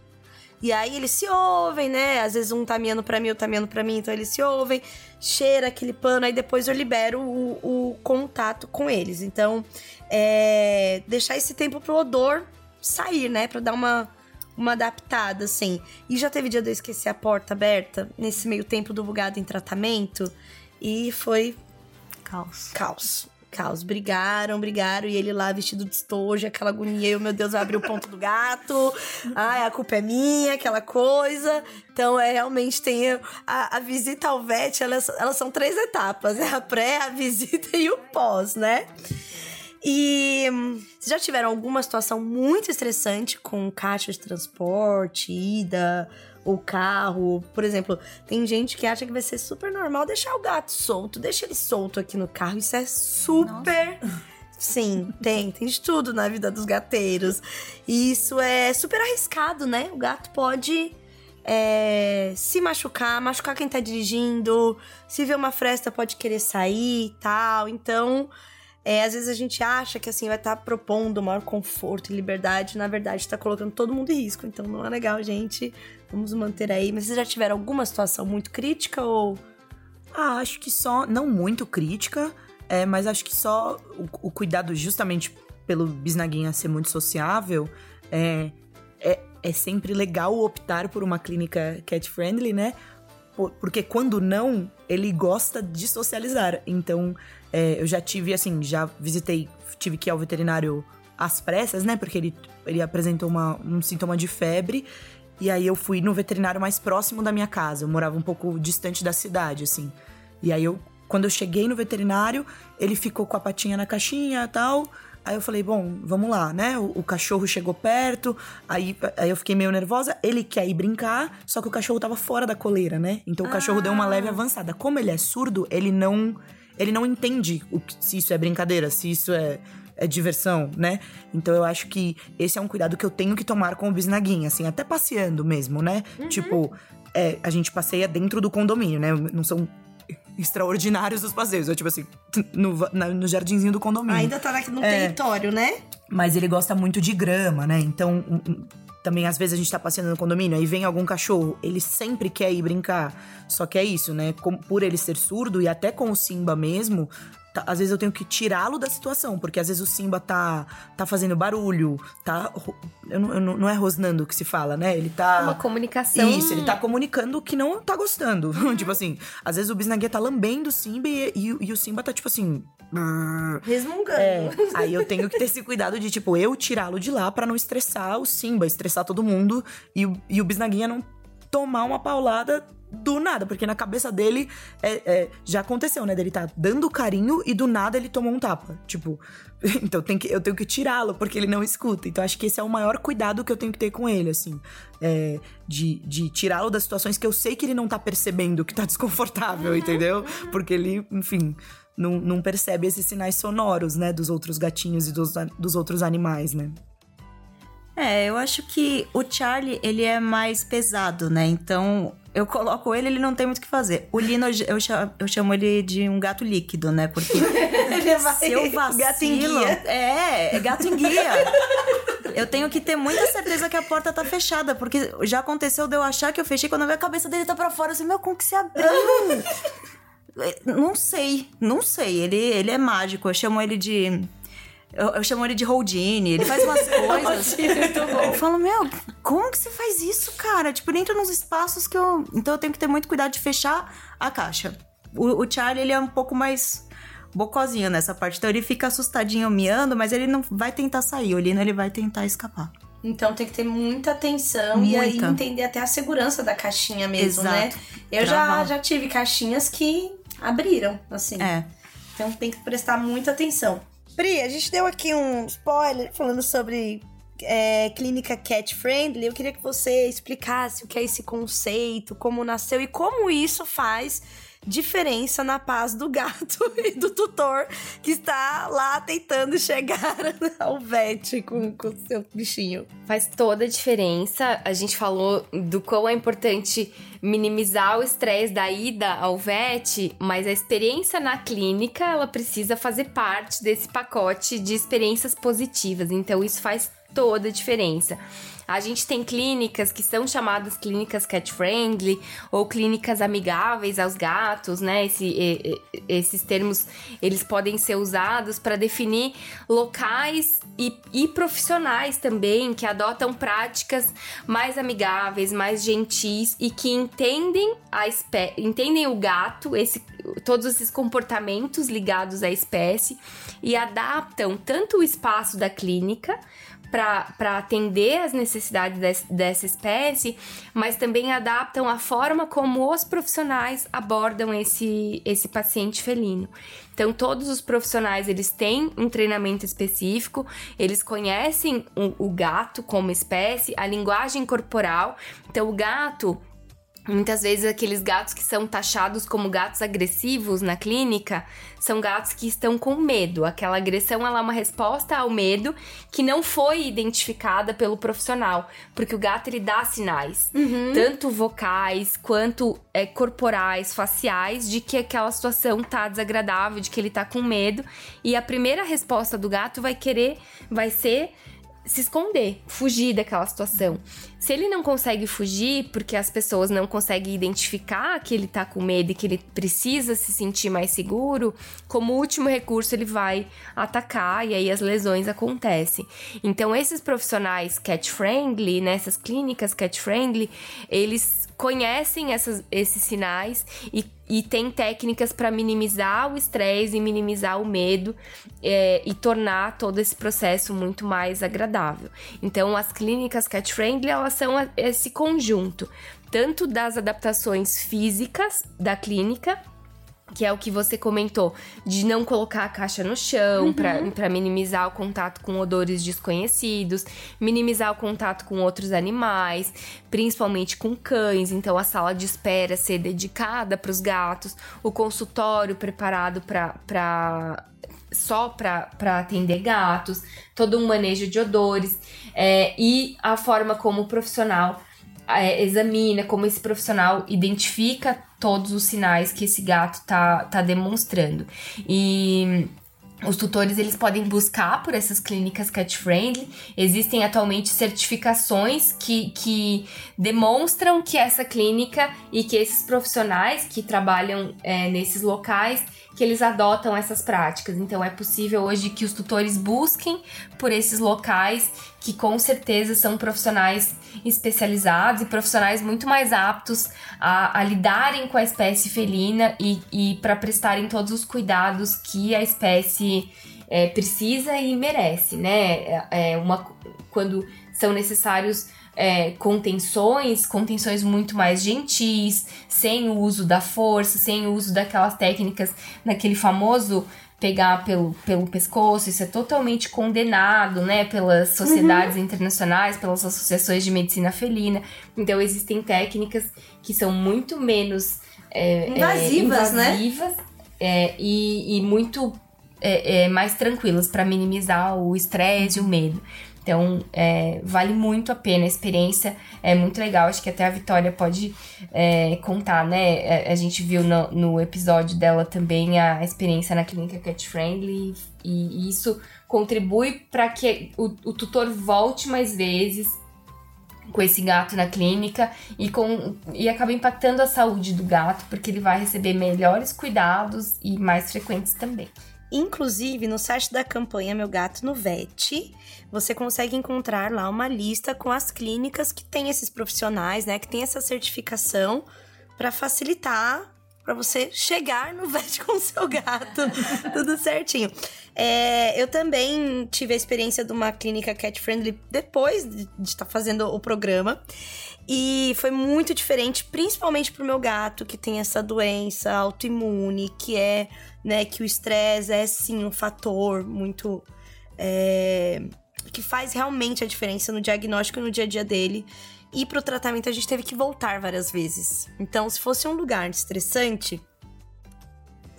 E aí eles se ouvem, né? Às vezes um tá miando pra mim, outro tá miando pra mim, então eles se ouvem, cheira aquele pano, aí depois eu libero o, o contato com eles. Então, é, deixar esse tempo pro odor sair, né? Pra dar uma, uma adaptada, assim. E já teve dia de eu esquecer a porta aberta nesse meio tempo do bugado em tratamento. E foi. Caos. Caos. Caos. Brigaram, brigaram. E ele lá vestido de estojo, aquela agonia. Eu, meu Deus, vai abrir o ponto do gato. (laughs) Ai, a culpa é minha, aquela coisa. Então, é realmente tem a, a visita ao vet, elas, elas são três etapas: é a pré, a visita e o pós, né? E hum, vocês já tiveram alguma situação muito estressante com caixa de transporte, ida ou carro? Por exemplo, tem gente que acha que vai ser super normal deixar o gato solto, deixa ele solto aqui no carro. Isso é super. Nossa. Sim, tem, tem de tudo na vida dos gateiros. E isso é super arriscado, né? O gato pode é, se machucar, machucar quem tá dirigindo, se vê uma fresta pode querer sair e tal. Então, é, às vezes a gente acha que assim vai estar tá propondo maior conforto e liberdade, na verdade está colocando todo mundo em risco. Então não é legal, gente. Vamos manter aí. Mas vocês já tiveram alguma situação muito crítica ou ah, acho que só, não muito crítica, é, mas acho que só o, o cuidado justamente pelo bisnaguinha ser muito sociável é, é, é sempre legal optar por uma clínica cat friendly, né? Porque quando não, ele gosta de socializar. Então, é, eu já tive, assim, já visitei, tive que ir ao veterinário às pressas, né? Porque ele, ele apresentou uma, um sintoma de febre. E aí eu fui no veterinário mais próximo da minha casa. Eu morava um pouco distante da cidade, assim. E aí eu, quando eu cheguei no veterinário, ele ficou com a patinha na caixinha e tal. Aí eu falei, bom, vamos lá, né? O, o, cachorro chegou perto, aí, aí eu fiquei meio nervosa. Ele quer ir brincar, só que o cachorro tava fora da coleira, né? Então o cachorro deu uma ah. leve avançada. Como ele é surdo, ele não ele não entende o se isso é brincadeira, se isso é, é diversão, né? Então eu acho que esse é um cuidado que eu tenho que tomar com o bisnaguinha, assim, até passeando mesmo, né? Uhum. Tipo, é, a gente passeia dentro do condomínio, né? Não são extraordinários os passeios. É tipo assim, no, na, no jardinzinho do condomínio. Ainda tá no é, território, né? Mas ele gosta muito de grama, né? Então, também às vezes a gente tá passeando no condomínio, aí vem algum cachorro, ele sempre quer ir brincar. Só que é isso, né? Por ele ser surdo e até com o Simba mesmo, Tá, às vezes eu tenho que tirá-lo da situação, porque às vezes o Simba tá, tá fazendo barulho, tá. Eu não, eu não, não é rosnando que se fala, né? Ele tá. Uma comunicação. Isso, ele tá comunicando que não tá gostando. (laughs) tipo assim, às vezes o bisnaguinha tá lambendo o Simba e, e, e o Simba tá tipo assim. Resmungando. É, aí eu tenho que ter esse cuidado de, tipo, eu tirá-lo de lá para não estressar o Simba, estressar todo mundo e, e o bisnaguinha não tomar uma paulada do nada, porque na cabeça dele é, é, já aconteceu, né? Dele tá dando carinho e do nada ele tomou um tapa. Tipo, (laughs) então tem que, eu tenho que tirá-lo porque ele não escuta. Então acho que esse é o maior cuidado que eu tenho que ter com ele, assim. É, de, de tirá-lo das situações que eu sei que ele não tá percebendo que tá (laughs) desconfortável, entendeu? Porque ele, enfim. Não, não percebe esses sinais sonoros, né? Dos outros gatinhos e dos, dos outros animais, né? É, eu acho que o Charlie, ele é mais pesado, né? Então, eu coloco ele, ele não tem muito o que fazer. O Lino, eu chamo, eu chamo ele de um gato líquido, né? Porque (laughs) se eu vacilo... Gato em guia. É, é gato em guia. eu tenho que ter muita certeza que a porta tá fechada, porque já aconteceu de eu achar que eu fechei, quando eu ver a cabeça dele tá pra fora, assim, meu, como que se abriu? (laughs) não sei, não sei. Ele, ele é mágico. Eu chamo ele de eu, eu, chamo ele de Houdini, ele faz umas (laughs) coisas. Eu falo, meu, como que você faz isso, cara? Tipo, ele entra nos espaços que eu. Então eu tenho que ter muito cuidado de fechar a caixa. O, o Charlie, ele é um pouco mais bocozinho nessa parte. Então ele fica assustadinho miando, mas ele não vai tentar sair. O Lino, ele vai tentar escapar. Então tem que ter muita atenção muita. e aí entender até a segurança da caixinha mesmo, né? Exato. né? Eu já, já tive caixinhas que abriram, assim. É. Então tem que prestar muita atenção. Pri, a gente deu aqui um spoiler falando sobre é, clínica cat friendly. Eu queria que você explicasse o que é esse conceito, como nasceu e como isso faz diferença na paz do gato (laughs) e do tutor que está lá tentando chegar (laughs) ao vet com o seu bichinho. Faz toda a diferença. A gente falou do quão é importante minimizar o estresse da ida ao vet, mas a experiência na clínica, ela precisa fazer parte desse pacote de experiências positivas. Então isso faz toda a diferença. A gente tem clínicas que são chamadas clínicas cat friendly ou clínicas amigáveis aos gatos, né? Esse, esses termos eles podem ser usados para definir locais e, e profissionais também que adotam práticas mais amigáveis, mais gentis e que entendem a espé entendem o gato, esse, todos esses comportamentos ligados à espécie e adaptam tanto o espaço da clínica para atender as necessidades dessa espécie, mas também adaptam a forma como os profissionais abordam esse, esse paciente felino. Então, todos os profissionais eles têm um treinamento específico, eles conhecem o, o gato como espécie, a linguagem corporal. Então, o gato Muitas vezes aqueles gatos que são taxados como gatos agressivos na clínica são gatos que estão com medo. Aquela agressão ela é uma resposta ao medo que não foi identificada pelo profissional, porque o gato ele dá sinais, uhum. tanto vocais quanto é, corporais, faciais, de que aquela situação tá desagradável, de que ele tá com medo. E a primeira resposta do gato vai querer, vai ser se esconder, fugir daquela situação. Se ele não consegue fugir porque as pessoas não conseguem identificar que ele tá com medo e que ele precisa se sentir mais seguro, como último recurso ele vai atacar e aí as lesões acontecem. Então esses profissionais cat friendly, nessas né, clínicas cat friendly, eles conhecem essas, esses sinais e e tem técnicas para minimizar o estresse e minimizar o medo é, e tornar todo esse processo muito mais agradável. Então, as clínicas cat friendly elas são esse conjunto tanto das adaptações físicas da clínica que é o que você comentou, de não colocar a caixa no chão uhum. para minimizar o contato com odores desconhecidos, minimizar o contato com outros animais, principalmente com cães. Então, a sala de espera ser dedicada para os gatos, o consultório preparado para só para atender gatos, todo um manejo de odores é, e a forma como o profissional é, examina, como esse profissional identifica todos os sinais que esse gato tá, tá demonstrando. E os tutores eles podem buscar por essas clínicas cat friendly. Existem atualmente certificações que, que demonstram que essa clínica e que esses profissionais que trabalham é, nesses locais que eles adotam essas práticas. Então é possível hoje que os tutores busquem por esses locais que com certeza são profissionais especializados e profissionais muito mais aptos a, a lidarem com a espécie felina e, e para prestarem todos os cuidados que a espécie é, precisa e merece, né? É, é uma, quando são necessários é, contenções, contenções muito mais gentis, sem o uso da força, sem o uso daquelas técnicas, naquele famoso pegar pelo, pelo pescoço, isso é totalmente condenado, né, pelas sociedades uhum. internacionais, pelas associações de medicina felina. Então existem técnicas que são muito menos é, invasivas, é, invasivas né? É, e, e, muito é, é, mais tranquilas para minimizar o estresse e o medo. Então, é, vale muito a pena. A experiência é muito legal. Acho que até a Vitória pode é, contar, né? A, é, a, gente viu no, no, episódio dela também a experiência na clínica Cat Friendly. E, e isso contribui para que o, o tutor volte mais vezes com esse gato na clínica e, com, e acaba impactando a saúde do gato, porque ele vai receber melhores cuidados e mais frequentes também. Inclusive, no site da campanha Meu Gato no VET, você consegue encontrar lá uma lista com as clínicas que têm esses profissionais, né? Que tem essa certificação para facilitar para você chegar no (laughs) VET com o seu gato, (laughs) tudo certinho. É, eu também tive a experiência de uma clínica cat friendly depois de estar tá fazendo o programa. E foi muito diferente, principalmente pro meu gato, que tem essa doença autoimune, que é, né, que o estresse é sim um fator muito. É, que faz realmente a diferença no diagnóstico e no dia a dia dele. E pro tratamento a gente teve que voltar várias vezes. Então, se fosse um lugar estressante,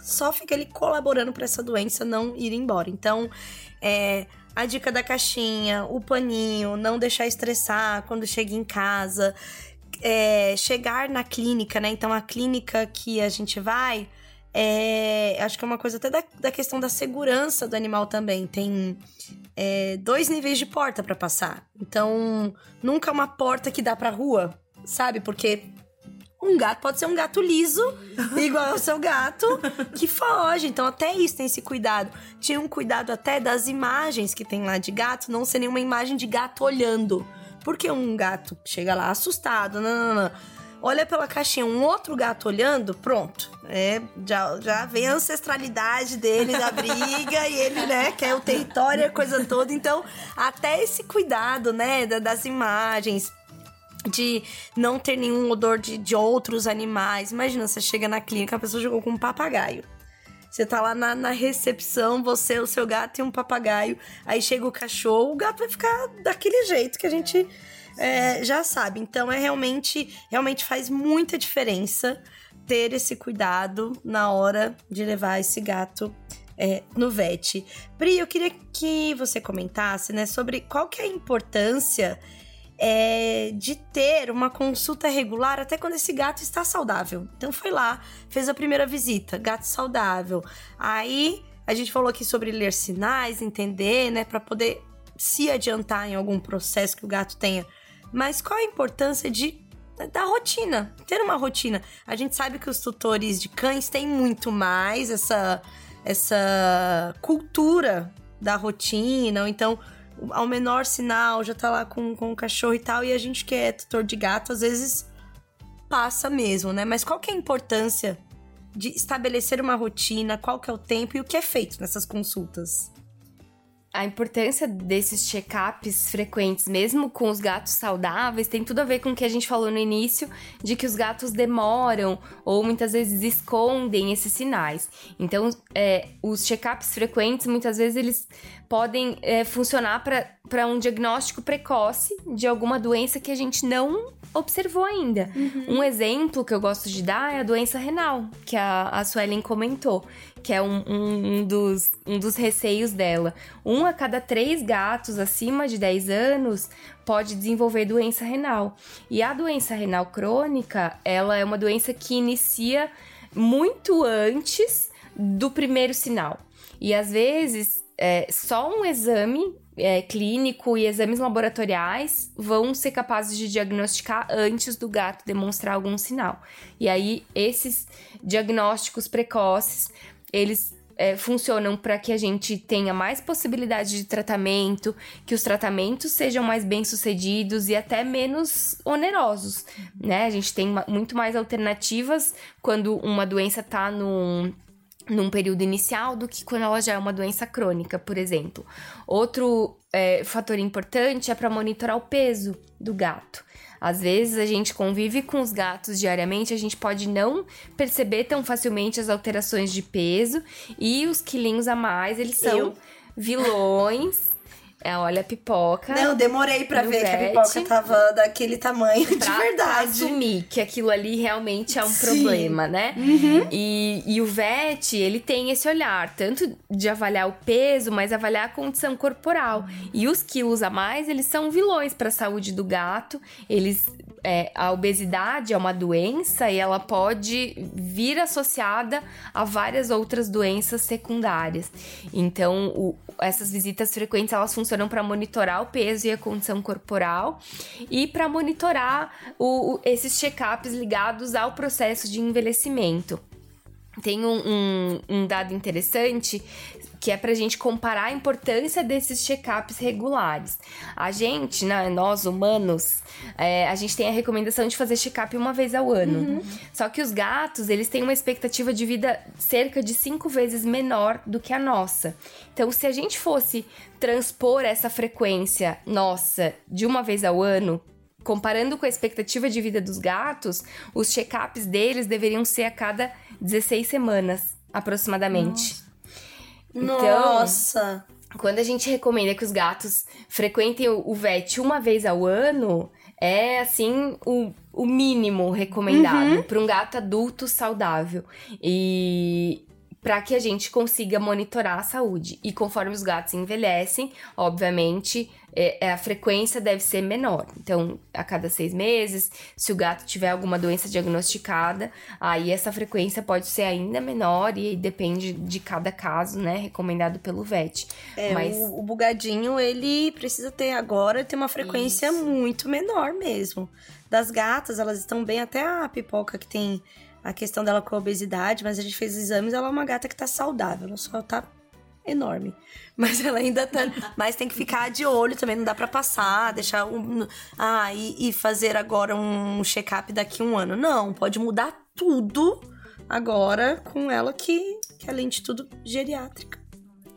só fica ele colaborando para essa doença não ir embora. Então, é, a dica da caixinha, o paninho, não deixar estressar quando chega em casa, é, chegar na clínica, né? Então a clínica que a gente vai, é, acho que é uma coisa até da, da questão da segurança do animal também. Tem é, dois níveis de porta para passar. Então, nunca uma porta que dá pra rua, sabe? Porque um gato pode ser um gato liso, (laughs) igual ao seu gato, que foge. Então, até isso tem esse cuidado. Tinha um cuidado até das imagens que tem lá de gato não ser nenhuma imagem de gato olhando. Porque um gato chega lá assustado, não, não, não. Olha pela caixinha, um outro gato olhando, pronto. É, já, já vem a ancestralidade dele da briga e ele, né, quer o território e a coisa toda. Então, até esse cuidado, né, das imagens, de não ter nenhum odor de, de outros animais. Imagina, você chega na clínica, a pessoa jogou com um papagaio. Você tá lá na, na, recepção, você, o seu gato e um papagaio. Aí chega o cachorro, o gato vai ficar daquele jeito que a gente é, já sabe. Então é realmente, realmente faz muita diferença ter esse cuidado na hora de levar esse gato é, no VET. Pri, eu queria que você comentasse, né, sobre qual que é a importância é, de ter uma consulta regular até quando esse gato está saudável. Então foi lá, fez a primeira visita, gato saudável. Aí a gente falou aqui sobre ler sinais, entender, né, para poder se adiantar em algum processo que o gato tenha. Mas qual a importância de da rotina, ter uma rotina. A gente sabe que os tutores de cães têm muito mais essa essa cultura da rotina, ou então ao menor sinal já tá lá com, com o cachorro e tal, e a gente que é tutor de gato às vezes passa mesmo, né? Mas qual que é a importância de estabelecer uma rotina, qual que é o tempo e o que é feito nessas consultas? A importância desses check-ups frequentes, mesmo com os gatos saudáveis, tem tudo a ver com o que a gente falou no início, de que os gatos demoram ou muitas vezes escondem esses sinais. Então, é, os check-ups frequentes, muitas vezes, eles podem é, funcionar para um diagnóstico precoce de alguma doença que a gente não observou ainda. Uhum. Um exemplo que eu gosto de dar é a doença renal, que a, a Suelen comentou, que é um, um, um, dos, um dos receios dela. Um a cada três gatos acima de 10 anos pode desenvolver doença renal. E a doença renal crônica, ela é uma doença que inicia muito antes do primeiro sinal. E às vezes, é, só um exame é, clínico e exames laboratoriais vão ser capazes de diagnosticar antes do gato demonstrar algum sinal. E aí, esses diagnósticos precoces, eles é, funcionam para que a gente tenha mais possibilidade de tratamento, que os tratamentos sejam mais bem sucedidos e até menos onerosos, né? A gente tem muito mais alternativas quando uma doença está num num período inicial do que quando ela já é uma doença crônica, por exemplo. Outro é, fator importante é para monitorar o peso do gato. Às vezes a gente convive com os gatos diariamente, a gente pode não perceber tão facilmente as alterações de peso e os quilinhos a mais, eles são Eu. vilões é, olha a pipoca. Não, demorei pra ver que a pipoca tava daquele tamanho, pra de verdade. assumir que aquilo ali realmente é um Sim. problema, né? Uhum. E, e o VET, ele tem esse olhar, tanto de avaliar o peso, mas avaliar a condição corporal. E os quilos a mais, eles são vilões para a saúde do gato. Eles é, a obesidade é uma doença e ela pode vir associada a várias outras doenças secundárias. Então, o, essas visitas frequentes elas funcionam para monitorar o peso e a condição corporal e para monitorar o, o, esses check-ups ligados ao processo de envelhecimento. Tem um, um, um dado interessante que é para a gente comparar a importância desses check-ups regulares. A gente, né, nós humanos, é, a gente tem a recomendação de fazer check-up uma vez ao ano. Uhum. Só que os gatos, eles têm uma expectativa de vida cerca de cinco vezes menor do que a nossa. Então, se a gente fosse transpor essa frequência nossa de uma vez ao ano, comparando com a expectativa de vida dos gatos, os check-ups deles deveriam ser a cada 16 semanas, aproximadamente. Nossa. Então, Nossa! Quando a gente recomenda que os gatos frequentem o vet uma vez ao ano, é assim o, o mínimo recomendado uhum. para um gato adulto saudável. E para que a gente consiga monitorar a saúde. E conforme os gatos envelhecem, obviamente, é, é, a frequência deve ser menor. Então, a cada seis meses, se o gato tiver alguma doença diagnosticada, aí essa frequência pode ser ainda menor e depende de cada caso, né? Recomendado pelo VET. É, Mas... o, o bugadinho, ele precisa ter agora ter uma frequência Isso. muito menor mesmo. Das gatas, elas estão bem, até a pipoca que tem a questão dela com a obesidade, mas a gente fez exames, ela é uma gata que tá saudável, ela só tá enorme. (laughs) Mas ela ainda tá. mas tem que ficar de olho também, não dá para passar, deixar um. Ah, e, e fazer agora um check-up daqui um ano. Não, pode mudar tudo agora com ela que, que além de tudo, geriátrica.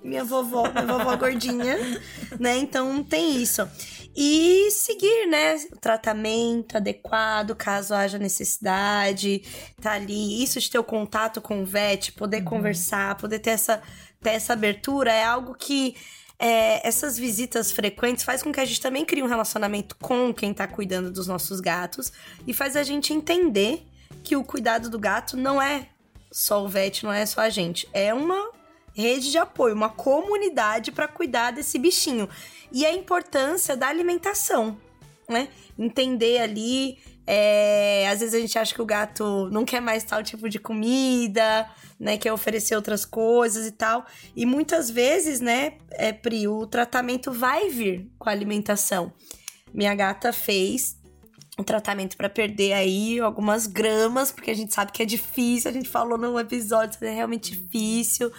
Minha vovó, minha vovó gordinha, (laughs) né? Então tem isso. E seguir, né? O tratamento adequado, caso haja necessidade, tá ali. Isso de ter o contato com o VET, poder uhum. conversar, poder ter essa ter essa abertura é algo que é, essas visitas frequentes faz com que a gente também crie um relacionamento com quem tá cuidando dos nossos gatos e faz a gente entender que o cuidado do gato não é só o vet, não é só a gente. É uma rede de apoio, uma comunidade para cuidar desse bichinho. E a importância da alimentação, né? Entender ali. É, às vezes a gente acha que o gato não quer mais tal tipo de comida, né? Quer oferecer outras coisas e tal. E muitas vezes, né, é, Pri, o tratamento vai vir com a alimentação. Minha gata fez um tratamento para perder aí algumas gramas, porque a gente sabe que é difícil, a gente falou no episódio, é realmente difícil,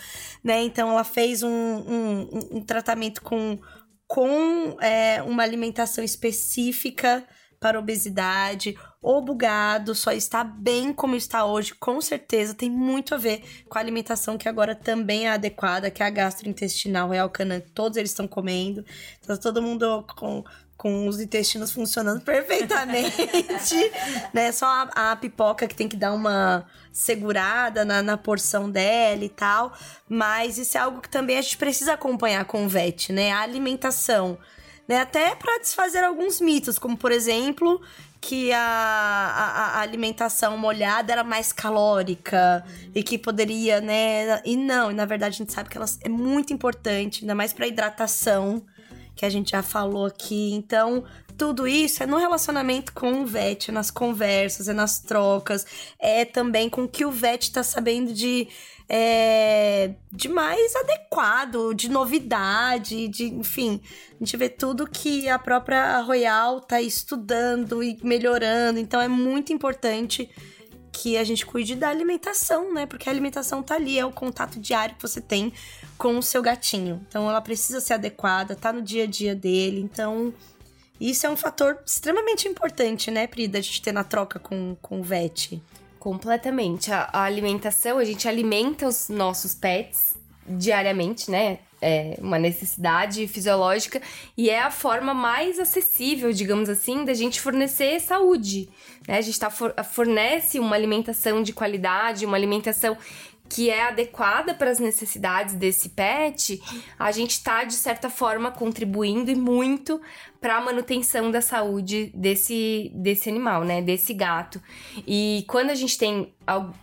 né? Então ela fez um, um, um tratamento com, com é, uma alimentação específica para obesidade. O bugado só está bem como está hoje, com certeza tem muito a ver com a alimentação que agora também é adequada, que é a gastrointestinal, é o canã, todos eles estão comendo. Então todo mundo com com os intestinos funcionando (laughs) perfeitamente, né? Só a, a, pipoca que tem que dar uma segurada na, na, porção dela e tal. Mas isso é algo que também a gente precisa acompanhar com o VET, né? A alimentação. Né? Até para desfazer alguns mitos, como por exemplo, que a, a, a, alimentação molhada era mais calórica e que poderia, né? E não, na verdade a gente sabe que ela é muito importante, ainda mais para hidratação que a gente já falou aqui. Então, tudo isso é no relacionamento com o VET, é nas conversas, é nas trocas, é também com o que o VET está sabendo de. É, de mais adequado, de novidade, de, enfim, a gente vê tudo que a própria Royal tá estudando e melhorando, então é muito importante que a gente cuide da alimentação, né? Porque a alimentação tá ali, é o contato diário que você tem com o seu gatinho. Então ela precisa ser adequada, tá no dia a dia dele. Então, isso é um fator extremamente importante, né, Pri, da gente ter na troca com, com o vet. Completamente. A, a alimentação, a gente alimenta os nossos pets diariamente, né? É uma necessidade fisiológica e é a forma mais acessível, digamos assim, da gente fornecer saúde. Né? A gente tá, fornece uma alimentação de qualidade, uma alimentação que é adequada para as necessidades desse pet, a gente está, de certa forma, contribuindo e muito para a manutenção da saúde desse, desse animal, né? Desse gato. E quando a gente tem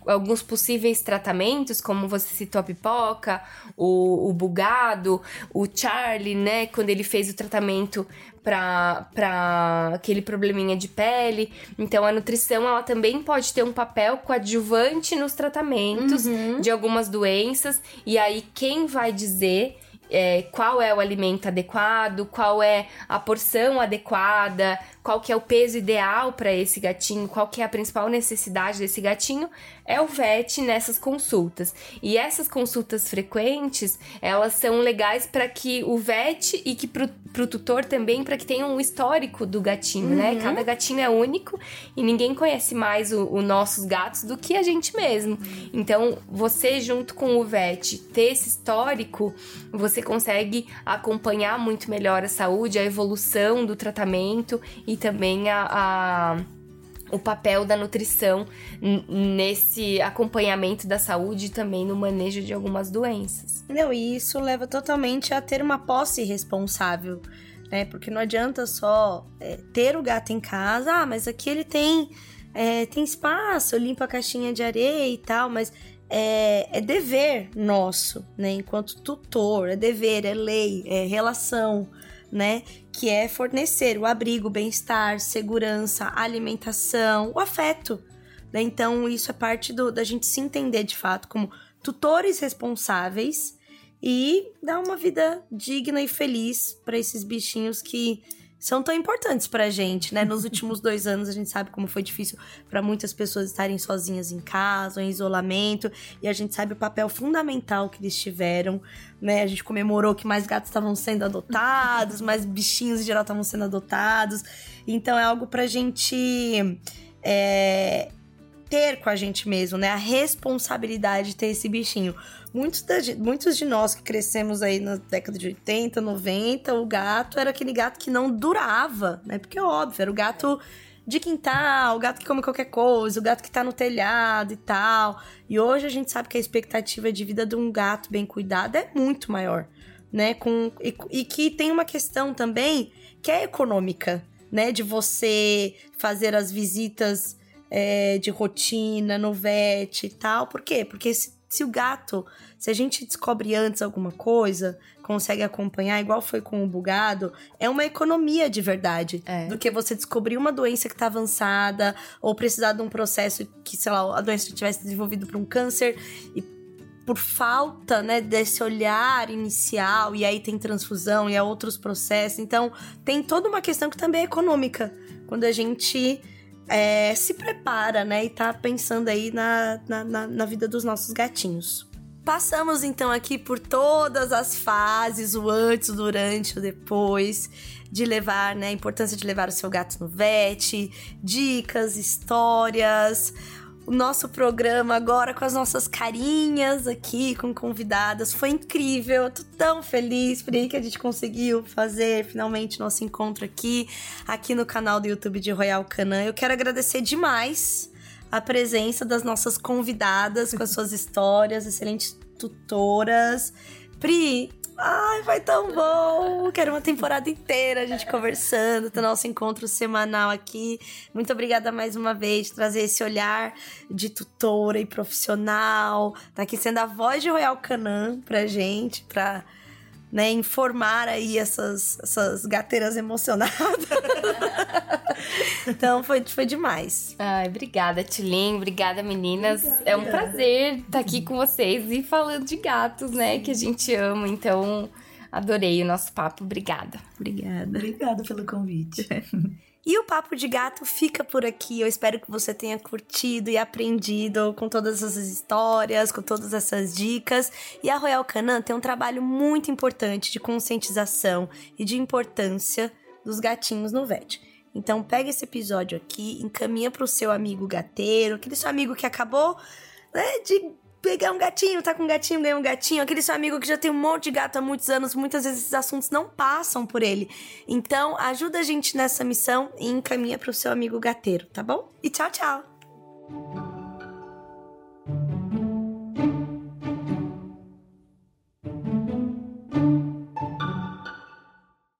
alguns possíveis tratamentos, como você citou a pipoca, o, o bugado, o Charlie, né? Quando ele fez o tratamento para aquele probleminha de pele. Então a nutrição ela também pode ter um papel coadjuvante nos tratamentos uhum. de algumas doenças. E aí quem vai dizer é, qual é o alimento adequado, qual é a porção adequada, qual que é o peso ideal para esse gatinho, qual que é a principal necessidade desse gatinho, é o VET nessas consultas. E essas consultas frequentes, elas são legais para que o VET e que pro, pro tutor também, para que tenha um histórico do gatinho, né? uhum. né? Cada gatinho é único e ninguém conhece mais os nossos gatos do que a gente mesmo. Então, você junto com o VET ter esse histórico, você consegue acompanhar muito melhor a saúde, a evolução do tratamento e também a, a o papel da nutrição nesse acompanhamento da saúde e também no manejo de algumas doenças. Não, e isso leva totalmente a ter uma posse responsável, né? Porque não adianta só é, ter o gato em casa, ah, mas aqui ele tem, é, tem espaço, limpa a caixinha de areia e tal, mas é, é dever nosso, né? Enquanto tutor, é dever, é lei, é relação né? Que é fornecer o abrigo, bem-estar, segurança, alimentação, o afeto. Né? Então, isso é parte do, da gente se entender de fato como tutores responsáveis e dar uma vida digna e feliz para esses bichinhos que são tão importantes pra gente, né? Nos (laughs) últimos dois anos a gente sabe como foi difícil para muitas pessoas estarem sozinhas em casa, em isolamento, e a gente sabe o papel fundamental que eles tiveram, né? A gente comemorou que mais gatos estavam sendo adotados, mais bichinhos em geral estavam sendo adotados. Então é algo pra gente é, ter com a gente mesmo, né? A responsabilidade de ter esse bichinho. Muitos, da, muitos de nós que crescemos aí na década de 80, 90, o gato era aquele gato que não durava, né? Porque é óbvio, era o gato de quintal, o gato que come qualquer coisa, o gato que tá no telhado e tal. E hoje a gente sabe que a expectativa de vida de um gato bem cuidado é muito maior. né? Com, e, e que tem uma questão também que é econômica, né? De você fazer as visitas é, de rotina no vet e tal. Por quê? Porque se, se o gato, se a gente descobre antes alguma coisa, consegue acompanhar, igual foi com o bugado, é uma economia de verdade. É. Do que você descobrir uma doença que tá avançada, ou precisar de um processo que, sei lá, a doença tivesse desenvolvido por um câncer e por falta, né, desse olhar inicial, e aí tem transfusão e há outros processos. Então, tem toda uma questão que também é econômica. Quando a gente é, se prepara, né, e tá pensando aí na, na, na, na vida dos nossos gatinhos. Passamos então aqui por todas as fases, o antes, o durante, o depois, de levar, né, a importância de levar o seu gato no vet, dicas, histórias, o nosso programa agora com as nossas carinhas aqui, com convidadas. Foi incrível, eu tô tão feliz por aí que a gente conseguiu fazer finalmente nosso encontro aqui, aqui no canal do YouTube de Royal Canin. Eu quero agradecer demais a presença das nossas convidadas com as suas histórias, excelentes tutoras. Pri, ai, vai tão bom! Quero uma temporada inteira a gente conversando, ter nosso encontro semanal aqui. Muito obrigada mais uma vez de trazer esse olhar de tutora e profissional. Tá aqui sendo a voz de Royal Canin pra gente, pra né, informar aí essas, essas gateiras emocionadas. (laughs) então foi, foi demais. Ai, obrigada, Tilin. Obrigada, meninas. é um prazer estar aqui com vocês e falando de gatos, né? Que a gente ama. Então, adorei o nosso papo. Obrigada. Obrigada. Obrigada pelo convite. (laughs) E o Papo de Gato fica por aqui. Eu espero que você tenha curtido e aprendido com todas essas histórias, com todas essas dicas. E a Royal Canin tem um trabalho muito importante de conscientização e de importância dos gatinhos no vet. Então pega esse episódio aqui, encaminha para o seu amigo gateiro, aquele seu amigo que acabou né, de pegar um gatinho, tá com um gatinho, ganhar um gatinho, aquele seu amigo que já tem um monte de gato há muitos anos, muitas vezes esses assuntos não passam por ele. Então, ajuda a gente nessa missão e encaminha pro seu amigo gateiro, tá bom? E tchau, tchau!